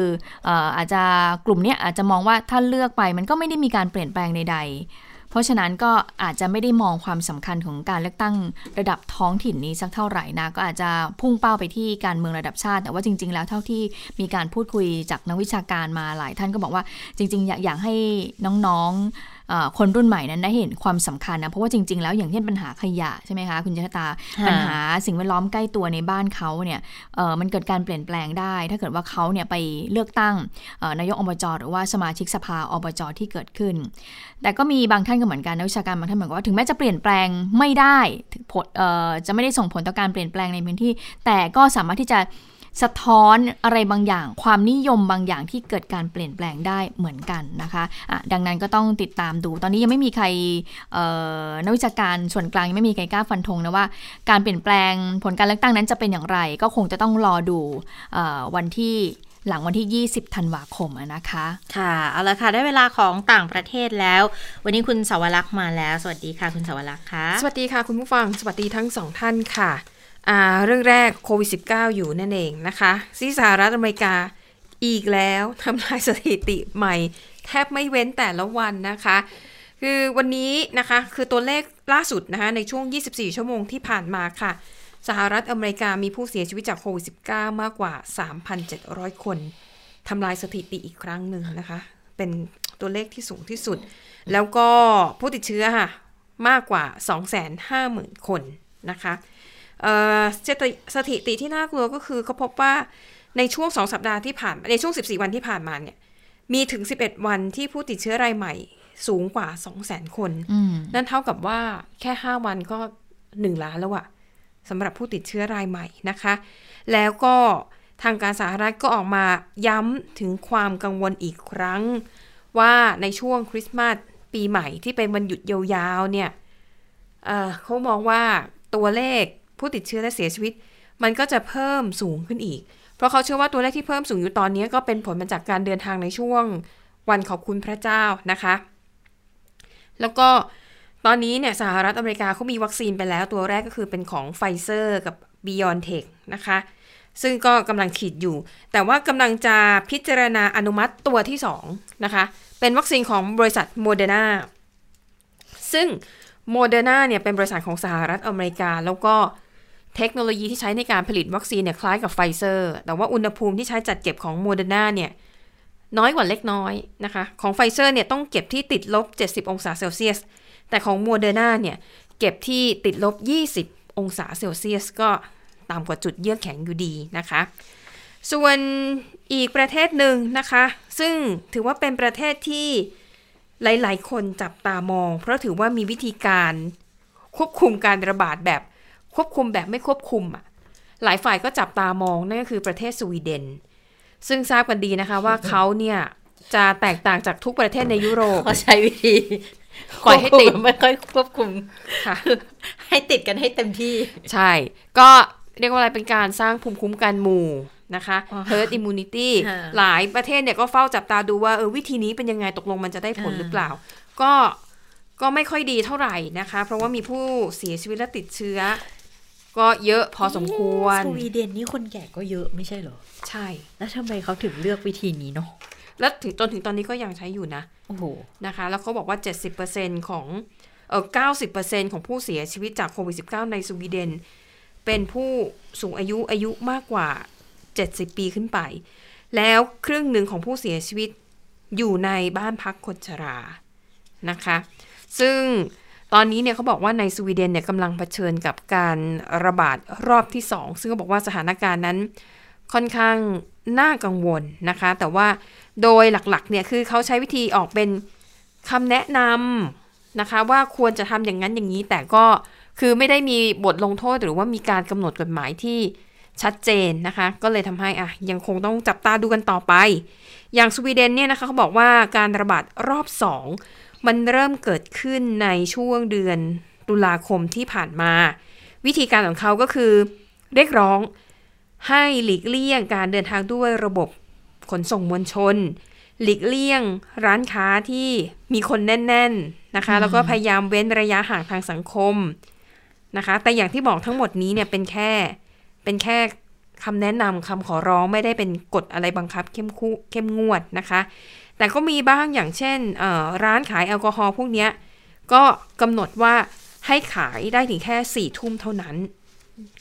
อาจจะกลุ่มเนี้ยอาจจะมองว่าถ้าเลือกไปมันก็ไม่ได้มีการเปลี่ยนแปลงใด ๆ เพราะฉะนั้นก็อาจจะไม่ได้มองความสำคัญของการเลือกตั้งระดับท้องถิ่นนี้สักเท่าไหร่นะก็อาจจะพุ่งเป้าไปที่การเมืองระดับชาติ แต่ว่าจริง ๆ แล้วเท่าที่มีการพูดคุยจากนักวิชาการมาหลายท่านก็บอกว่าจริง ๆ อยากอยากให้น้องๆ คนรุ่นใหม่นั้นได้เห็นความสำคัญนะเพราะว่าจริง ๆ แล้วอย่างเช่นปัญหาขยะใช่ไหมคะคุณเจษตาค่ะปัญหาสิ่งแวดล้อมใกล้ตัวในบ้านเขาเนี่ยเอ่อมันเกิดการเปลี่ยนแปลงได้ ถ้าเกิดว่าเขาเนี่ยไปเลือกตั้งเอ่อนายกอบจหรือว่าสมาชิกสภาอบจที่เกิดขึ้น แต่ก็มีบางท่านก็เหมือนกันนักวิชาการบางท่านเหมือนกันว่าถึงแม้จะเปลี่ยนแปลงไม่ได้ถึงผลเอ่อจะไม่ได้ส่งผลต่อการเปลี่ยนแปลงในพื้นที่ แต่ก็สามารถที่จะ สะท้อนอะไรบางอย่าง ความนิยมบางอย่างที่เกิดการเปลี่ยนแปลงได้เหมือนกันนะคะะดังนั้นก็ต้องติดตามดู ตอนนี้ยังไม่มีใครเอ่อนักวิชาการส่วนกลางยังไม่มีใครกล้าฟันธงนะว่า การเปลี่ยนแปลงผลการเลือกตั้งนั้นจะเป็นอย่างไร ก็คงจะต้องรอดูเอ่อวันที่หลังวันที่ 20 ธันวาคมอะนะคะ ค่ะ เอาละค่ะ ได้เวลาของต่างประเทศแล้ว วันนี้คุณสาวรักษ์มาแล้ว สวัสดีค่ะ คุณสาวรักษ์ค่ะ สวัสดีค่ะ คุณผู้ฟัง สวัสดีทั้งสองท่านค่ะอ่า เรื่องแรกโควิด -19 อยู่นั่นเองนะคะที่สหรัฐอเมริกาอีกแล้วทำลายสถิติใหม่ แทบไม่เว้นแต่ละวันนะคะ คือวันนี้นะคะคือตัวเลขล่าสุดนะคะในช่วง 24 ชั่วโมงที่ผ่านมาค่ะ สหรัฐอเมริกามีผู้เสียชีวิตจากโควิด -19 มากกว่า 3,700 คนทำลายสถิติอีกครั้งหนึ่งนะคะ เป็นตัวเลขที่สูงที่สุด แล้วก็ผู้ติดเชื้อค่ะมากกว่า 250,000 คนนะคะ สถิสติที่น่ากลัวก็คือเขาพบว่าในช่วง2สัปดาห์ที่ผ่านในช่วง 14 วันที่ผ่านมาเนี่ยมีถึง 11 วันที่ผู้ติดเชื้อรายใหม่สูงกว่า 200,000 คน นั่นเท่ากับว่าแค่ 5 วันก็ 1 ล้านแล้วอะสำหรับผู้ติดเชื้อรายใหม่นะคะ แล้วก็ทางการสหรัฐก็ออกมาย้ำถึงความกังวลอีกครั้ง ว่าในช่วงคริสต์มาสปีใหม่ที่เป็นวันหยุดยาวๆเนี่ยเเขามองว่าตัวเลข ผู้ติดเชื้อและเสียชีวิต มันก็จะเพิ่มสูงขึ้นอีก เพราะเขาเชื่อว่าตัวเลขที่เพิ่มสูงอยู่ตอนนี้ก็เป็นผลมาจากการเดินทางในช่วงวันขอบคุณพระเจ้านะคะ แล้วก็ตอนนี้เนี่ยสหรัฐอเมริกาเขามีวัคซีนไปแล้ว ตัวแรกก็คือเป็นของไฟเซอร์กับ b i o n t e c h นะคะ ซึ่งก็กำลังฉีดอยู่ แต่ว่ากำลังจะพิจารณาอนุมัติตัวที่2นะคะ เป็นวัคซีนของบริษัทโมเดอร์นาซึ่งโมเดอร์นาเนี่ยเป็นบริษัทของสหรัฐอเมริกา แล้วก็ เทคโนโลยีที่ใช้ในการผลิตวัคซีนเนี่ยคล้ายกับไฟเซอร์ แต่ว่าอุณหภูมิที่ใช้จัดเก็บของโมเดอร์นาเนี่ยน้อยกว่าเล็กน้อยนะคะ ของไฟเซอร์เนี่ยต้องเก็บที่ติดลบ 70 องศาเซลเซียส แต่ของโมเดอร์นาเนี่ยเก็บที่ติดลบ 20 องศาเซลเซียส ก็ต่ำกว่าจุดเยือกแข็งอยู่ดีนะคะ ส่วนอีกประเทศหนึ่งนะคะ ซึ่งถือว่าเป็นประเทศที่หลาย ๆ คนจับตามอง เพราะถือว่ามีวิธีการควบคุมการระบาดแบบ ควบคุมแบบไม่ควบคุมอะหลายฝ่ายก็จับตามองนั่นก็คือประเทศสวีเดน ซึ่งทราบกันดีนะคะว่าเขาเนี่ยจะแตกต่างจากทุกประเทศในยุโรปเขาใช้วิธีปล่อยให้ติดควบคุมไม่ค่อยควบคุมค่ะ ให้ติดกันให้เต็มที่ ใช่ ก็เรียกว่าอะไรเป็นการสร้างภูมิคุ้มกันหมู่นะคะอ๋อ herd immunity ค่ะหลายประเทศเนี่ยก็เฝ้าจับตาดูว่าเออวิธีนี้เป็นยังไงตกลงมันจะได้ผลอ่าหรือเปล่า ก็ก็ไม่ค่อยดีเท่าไหร่นะคะ เพราะว่ามีผู้เสียชีวิตและติดเชื้อ ก็เยอะพอสมควรสวีเดนนี่คนแก่ก็เยอะไม่ใช่เหรอ ใช่ แล้วทำไมเขาถึงเลือกวิธีนี้เนาะแล้วถึงจนถึงตอนนี้ก็ยังใช้อยู่นะโอ้โหนะคะ แล้วเขาบอกว่า 70%ของเออ90%ของผู้เสียชีวิตจากโควิด -19 ในสวีเดน เป็นผู้สูงอายุอายุมากกว่า 70 ปีขึ้นไป แล้วครึ่งหนึ่งของผู้เสียชีวิตอยู่ในบ้านพักคนชรานะคะ ซึ่ง ตอนนี้เนี่ยเขาบอกว่าในสวีเดนเนี่ยกำลังเผชิญกับการระบาดรอบที่ 2 ซึ่งเขาบอกว่าสถานการณ์นั้นค่อนข้างน่ากังวลนะคะ แต่ว่าโดยหลักๆเนี่ยคือเขาใช้วิธีออกเป็นคำแนะนำนะคะ ว่าควรจะทำอย่างนั้นอย่างนี้ แต่ก็คือไม่ได้มีบทลงโทษหรือว่ามีการกำหนดกฎหมายที่ชัดเจนนะคะ ก็เลยทำให้อะยังคงต้องจับตาดูกันต่อไป อย่างสวีเดนเนี่ยนะคะเขาบอกว่าการระบาดรอบ 2 มันเริ่มเกิดขึ้นในช่วงเดือนตุลาคมที่ผ่านมา วิธีการของเขาก็คือเรียกร้องให้หลีกเลี่ยงการเดินทางด้วยระบบขนส่งมวลชน หลีกเลี่ยงร้านค้าที่มีคนแน่น ๆนะคะ แล้วก็พยายามเว้นระยะห่างทางสังคมนะคะ แต่อย่างที่บอกทั้งหมดนี้เนี่ยเป็นแค่เป็นแค่คำแนะนำคำขอร้องไม่ได้เป็นกฎอะไรบังคับเข้มคู่เข้มงวดนะคะ แต่ก็มีบ้างอย่างเช่นร้านขายแอลกอฮอล์พวกนี้ก็กำหนดว่าให้ขายได้ถึงแค่สี่ทุ่มเท่านั้น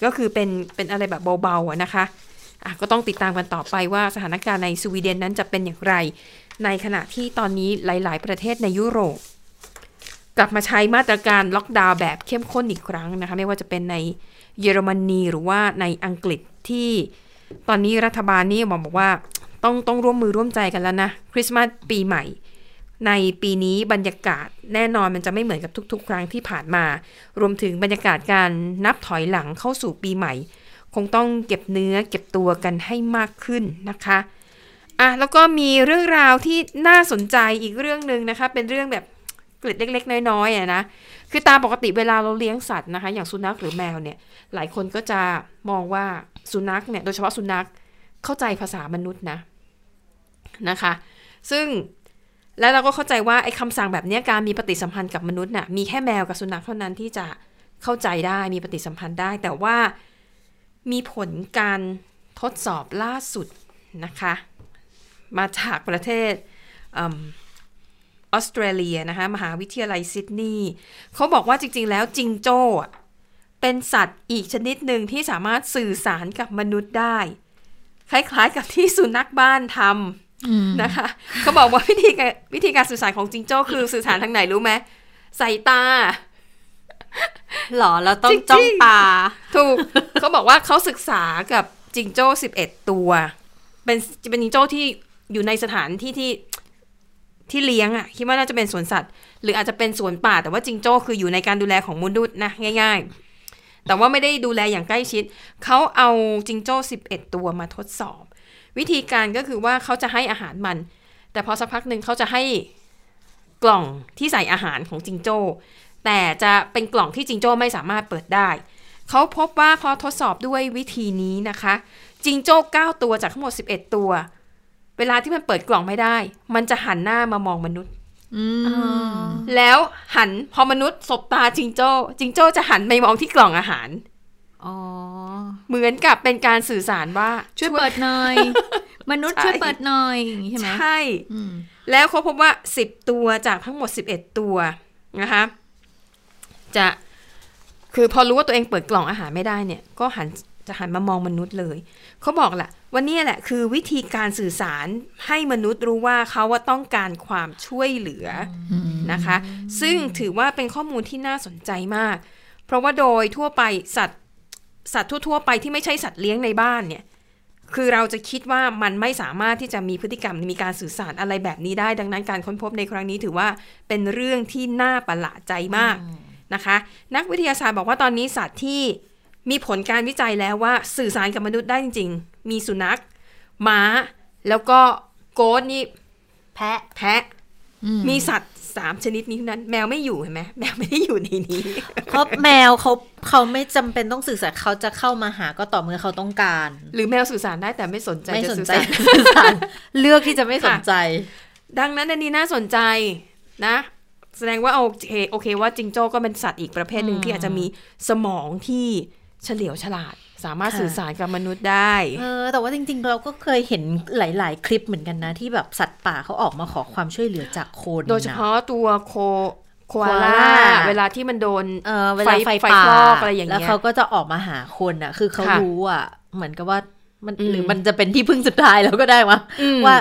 ก็คือเป็นเป็นอะไรแบบเบาๆนะคะะก็ต้องติดตามกันต่อไปว่าสถานการณ์ในสวีเดนนั้นจะเป็นอย่างไร ในขณะที่ตอนนี้หลาย ๆ ประเทศในยุโรป กลับมาใช้มาตรการล็อกดาวน์แบบเข้มข้นอีกครั้งนะคะไม่ว่าจะเป็นในเยอรมนีหรือว่าในอังกฤษที่ตอนนี้รัฐบาลนี่บอกบอกว่า ต้องต้องร่วมมือร่วมใจกันแล้วนะ คริสต์มาสปีใหม่ ในปีนี้บรรยากาศแน่นอนมันจะไม่เหมือนกับทุก ๆ ครั้งที่ผ่านมา รวมถึงบรรยากาศการนับถอยหลังเข้าสู่ปีใหม่ คงต้องเก็บเนื้อเก็บตัวกันให้มากขึ้นนะคะอะแล้วก็มีเรื่องราวที่น่าสนใจอีกเรื่องหนึ่งนะคะ เป็นเรื่องแบบกล็ดเล็ก ๆ น้อยๆอะนะ คือตามปกติเวลาเราเลี้ยงสัตว์นะคะ อย่างสุนัขหรือแมวเนี่ย หลายคนก็จะมองว่าสุนัขเนี่ย โดยเฉพาะสุนัขเข้าใจภาษามนุษย์นะ นะคะ ซึ่งแล้วเราก็เข้าใจว่าไอ้คำสั่งแบบนี้การมีปฏิสัมพันธ์กับมนุษย์น่ะมีแค่แมวกับสุนัขเท่านั้นที่จะเข้าใจได้มีปฏิสัมพันธ์ได้ แต่ว่ามีผลการทดสอบล่าสุดนะคะ มาจากประเทศออสเตรเลียนะคะมหาวิทยาลัยซิดนีย์เขาบอกว่าจริง ๆ แล้วจิงโจ้เป็นสัตว์อีกชนิดหนึ่งที่สามารถสื่อสารกับมนุษย์ได้ คล้ายๆกับที่สุนัขบ้านทำ นะคะเขาบอกว่าวิธีการวิธีการสื่อสารของจิงโจ้คือสื่อสารทางไหนรู้ไหมสายตาหรอแล้วต้องจ้องตาถูกเขาบอกว่าเขาศึกษากับจิงโจ้สิบเอ็ดตัว เป็นเป็นจิงโจ้ที่อยู่ในสถานที่ที่ที่เลี้ยงอะคิดว่าน่าจะเป็นสวนสัตว์ หรืออาจจะเป็นสวนป่า แต่ว่าจิงโจ้คืออยู่ในการดูแลของมนุษย์นะง่าย ๆ แต่ว่าไม่ได้ดูแลอย่างใกล้ชิด เขาเอาจิงโจ้สิบเอ็ดตัวมาทดสอบ วิธีการก็คือว่าเขาจะให้อาหารมัน แต่พอสักพักหนึ่งเขาจะให้กล่องที่ใส่อาหารของจิงโจ้ แต่จะเป็นกล่องที่จิงโจ้ไม่สามารถเปิดได้ เขาพบว่าพอทดสอบด้วยวิธีนี้นะคะ จิงโจ้ 9 ตัวจากทั้งหมด 11 ตัว เวลาที่มันเปิดกล่องไม่ได้ มันจะหันหน้ามามองมนุษย์แล้วหันพอมนุษย์สบตาจิงโจ้ จิงโจ้จะหันไปมองที่กล่องอาหารอ๋อ เหมือนกับเป็นการสื่อสารว่าช่วยเปิดหน่อย มนุษย์ช่วยเปิดหน่อยอย่างนี้ใช่ไหมใช่แล้วเขาพบว่า10ตัวจากทั้งหมด11ตัวนะคะจะคือพอรู้ว่าตัวเองเปิดกล่องอาหารไม่ได้เนี่ย ก็หันจะหันมามองมนุษย์เลย เขาบอกแหละว่านี่แหละคือวิธีการสื่อสารให้มนุษย์รู้ว่าเขาว่าต้องการความช่วยเหลืออนะคะ ซึ่งถือว่าเป็นข้อมูลที่น่าสนใจมาก เพราะว่าโดยทั่วไปสัตว์ สัตว์ทั่ว ๆ ไปที่ไม่ใช่สัตว์เลี้ยงในบ้านเนี่ยคือเราจะคิดว่ามันไม่สามารถที่จะมีพฤติกรรมมีการสื่อสารอะไรแบบนี้ได้ ดังนั้นการค้นพบในครั้งนี้ถือว่าเป็นเรื่องที่น่าประหลาดใจมากนะคะ นักวิทยาศาสตร์บอกว่าตอนนี้สัตว์ที่มีผลการวิจัยแล้วว่าสื่อสารกับมนุษย์ได้จริง ๆ มีสุนัขม้า แล้วก็โกดนี่แพะแพะมีสัตว์ สามชนิดนี้เท่านั้น แมวไม่อยู่เห็นไหมแมวไม่ได้อยู่ในนี้ เพราะแมวเขาเขาไม่จำเป็นต้องสื่อสารเขาจะเข้ามาหาก็ต่อเมื่อเขาต้องการ หรือแมวสื่อสารได้แต่ไม่สนใจไม่จะสนสื่อใจสารสื่อสารเลือกที่จะไม่สนใจ ดังนั้นอันนี้น่าสนใจนะ แสดงว่าโอเคโอเคว่าจิงโจ้ก็เป็นสัตว์อีกประเภทหนึ่งที่อาจจะมีสมองที่เฉลียวฉลาด สามารถค่ะสื่อสารกับมนุษย์ได้เออแต่ว่าจริง ๆ เราก็เคยเห็นหลาย ๆ คลิปเหมือนกันนะ ที่แบบสัตว์ป่าเขาออกมาขอความช่วยเหลือจากคนโดยเฉพาะตัวโคโคอาล่าโคอาล่าเวลาที่มันโดนเออเวลาไฟไฟป่าคลอกอะไรอย่างเงี้ยแล้วเขาก็จะออกมาหาคนอะ คือเขาค่ะรู้อะ เหมือนกับว่ามันอืมหรือมันจะเป็นที่พึ่งสุดท้ายแล้วก็ได้วะอืมว่า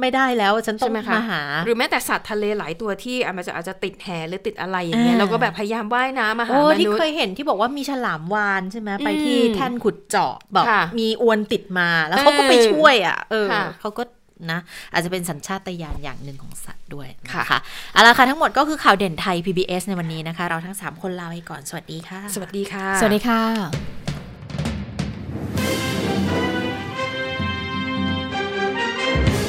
ไม่ได้แล้วฉันต้องใช่ไหมคะมาหา หรือแม้แต่สัตว์ทะเลหลายตัวที่อาจจะอาจจะติดแหหรือติดอะไรอย่างเงี้ยอ่าเราก็แบบพยายามว่ายน้ำมาหาโอ้มที่นุษเคยย์เห็นที่บอกว่ามีฉลามวานใช่ไหมไปอืมที่แท่นขุดเจาะแบบค่ะมีอวนติดมาแล้วเขาก็ไปเออช่วยอะเออค่ะเขาก็นะอาจจะเป็นสัญชาตญาณอย่างหนึ่งของสัตว์ด้วยนะค่ะคะเอาละค่ะทั้งหมดก็คือข่าวเด่นไทย PBS ในวันนี้นะคะ เราทั้ง 3 คนลาไปก่อน สวัสดีค่ะ สวัสดีค่ะ สวัสดีค่ะ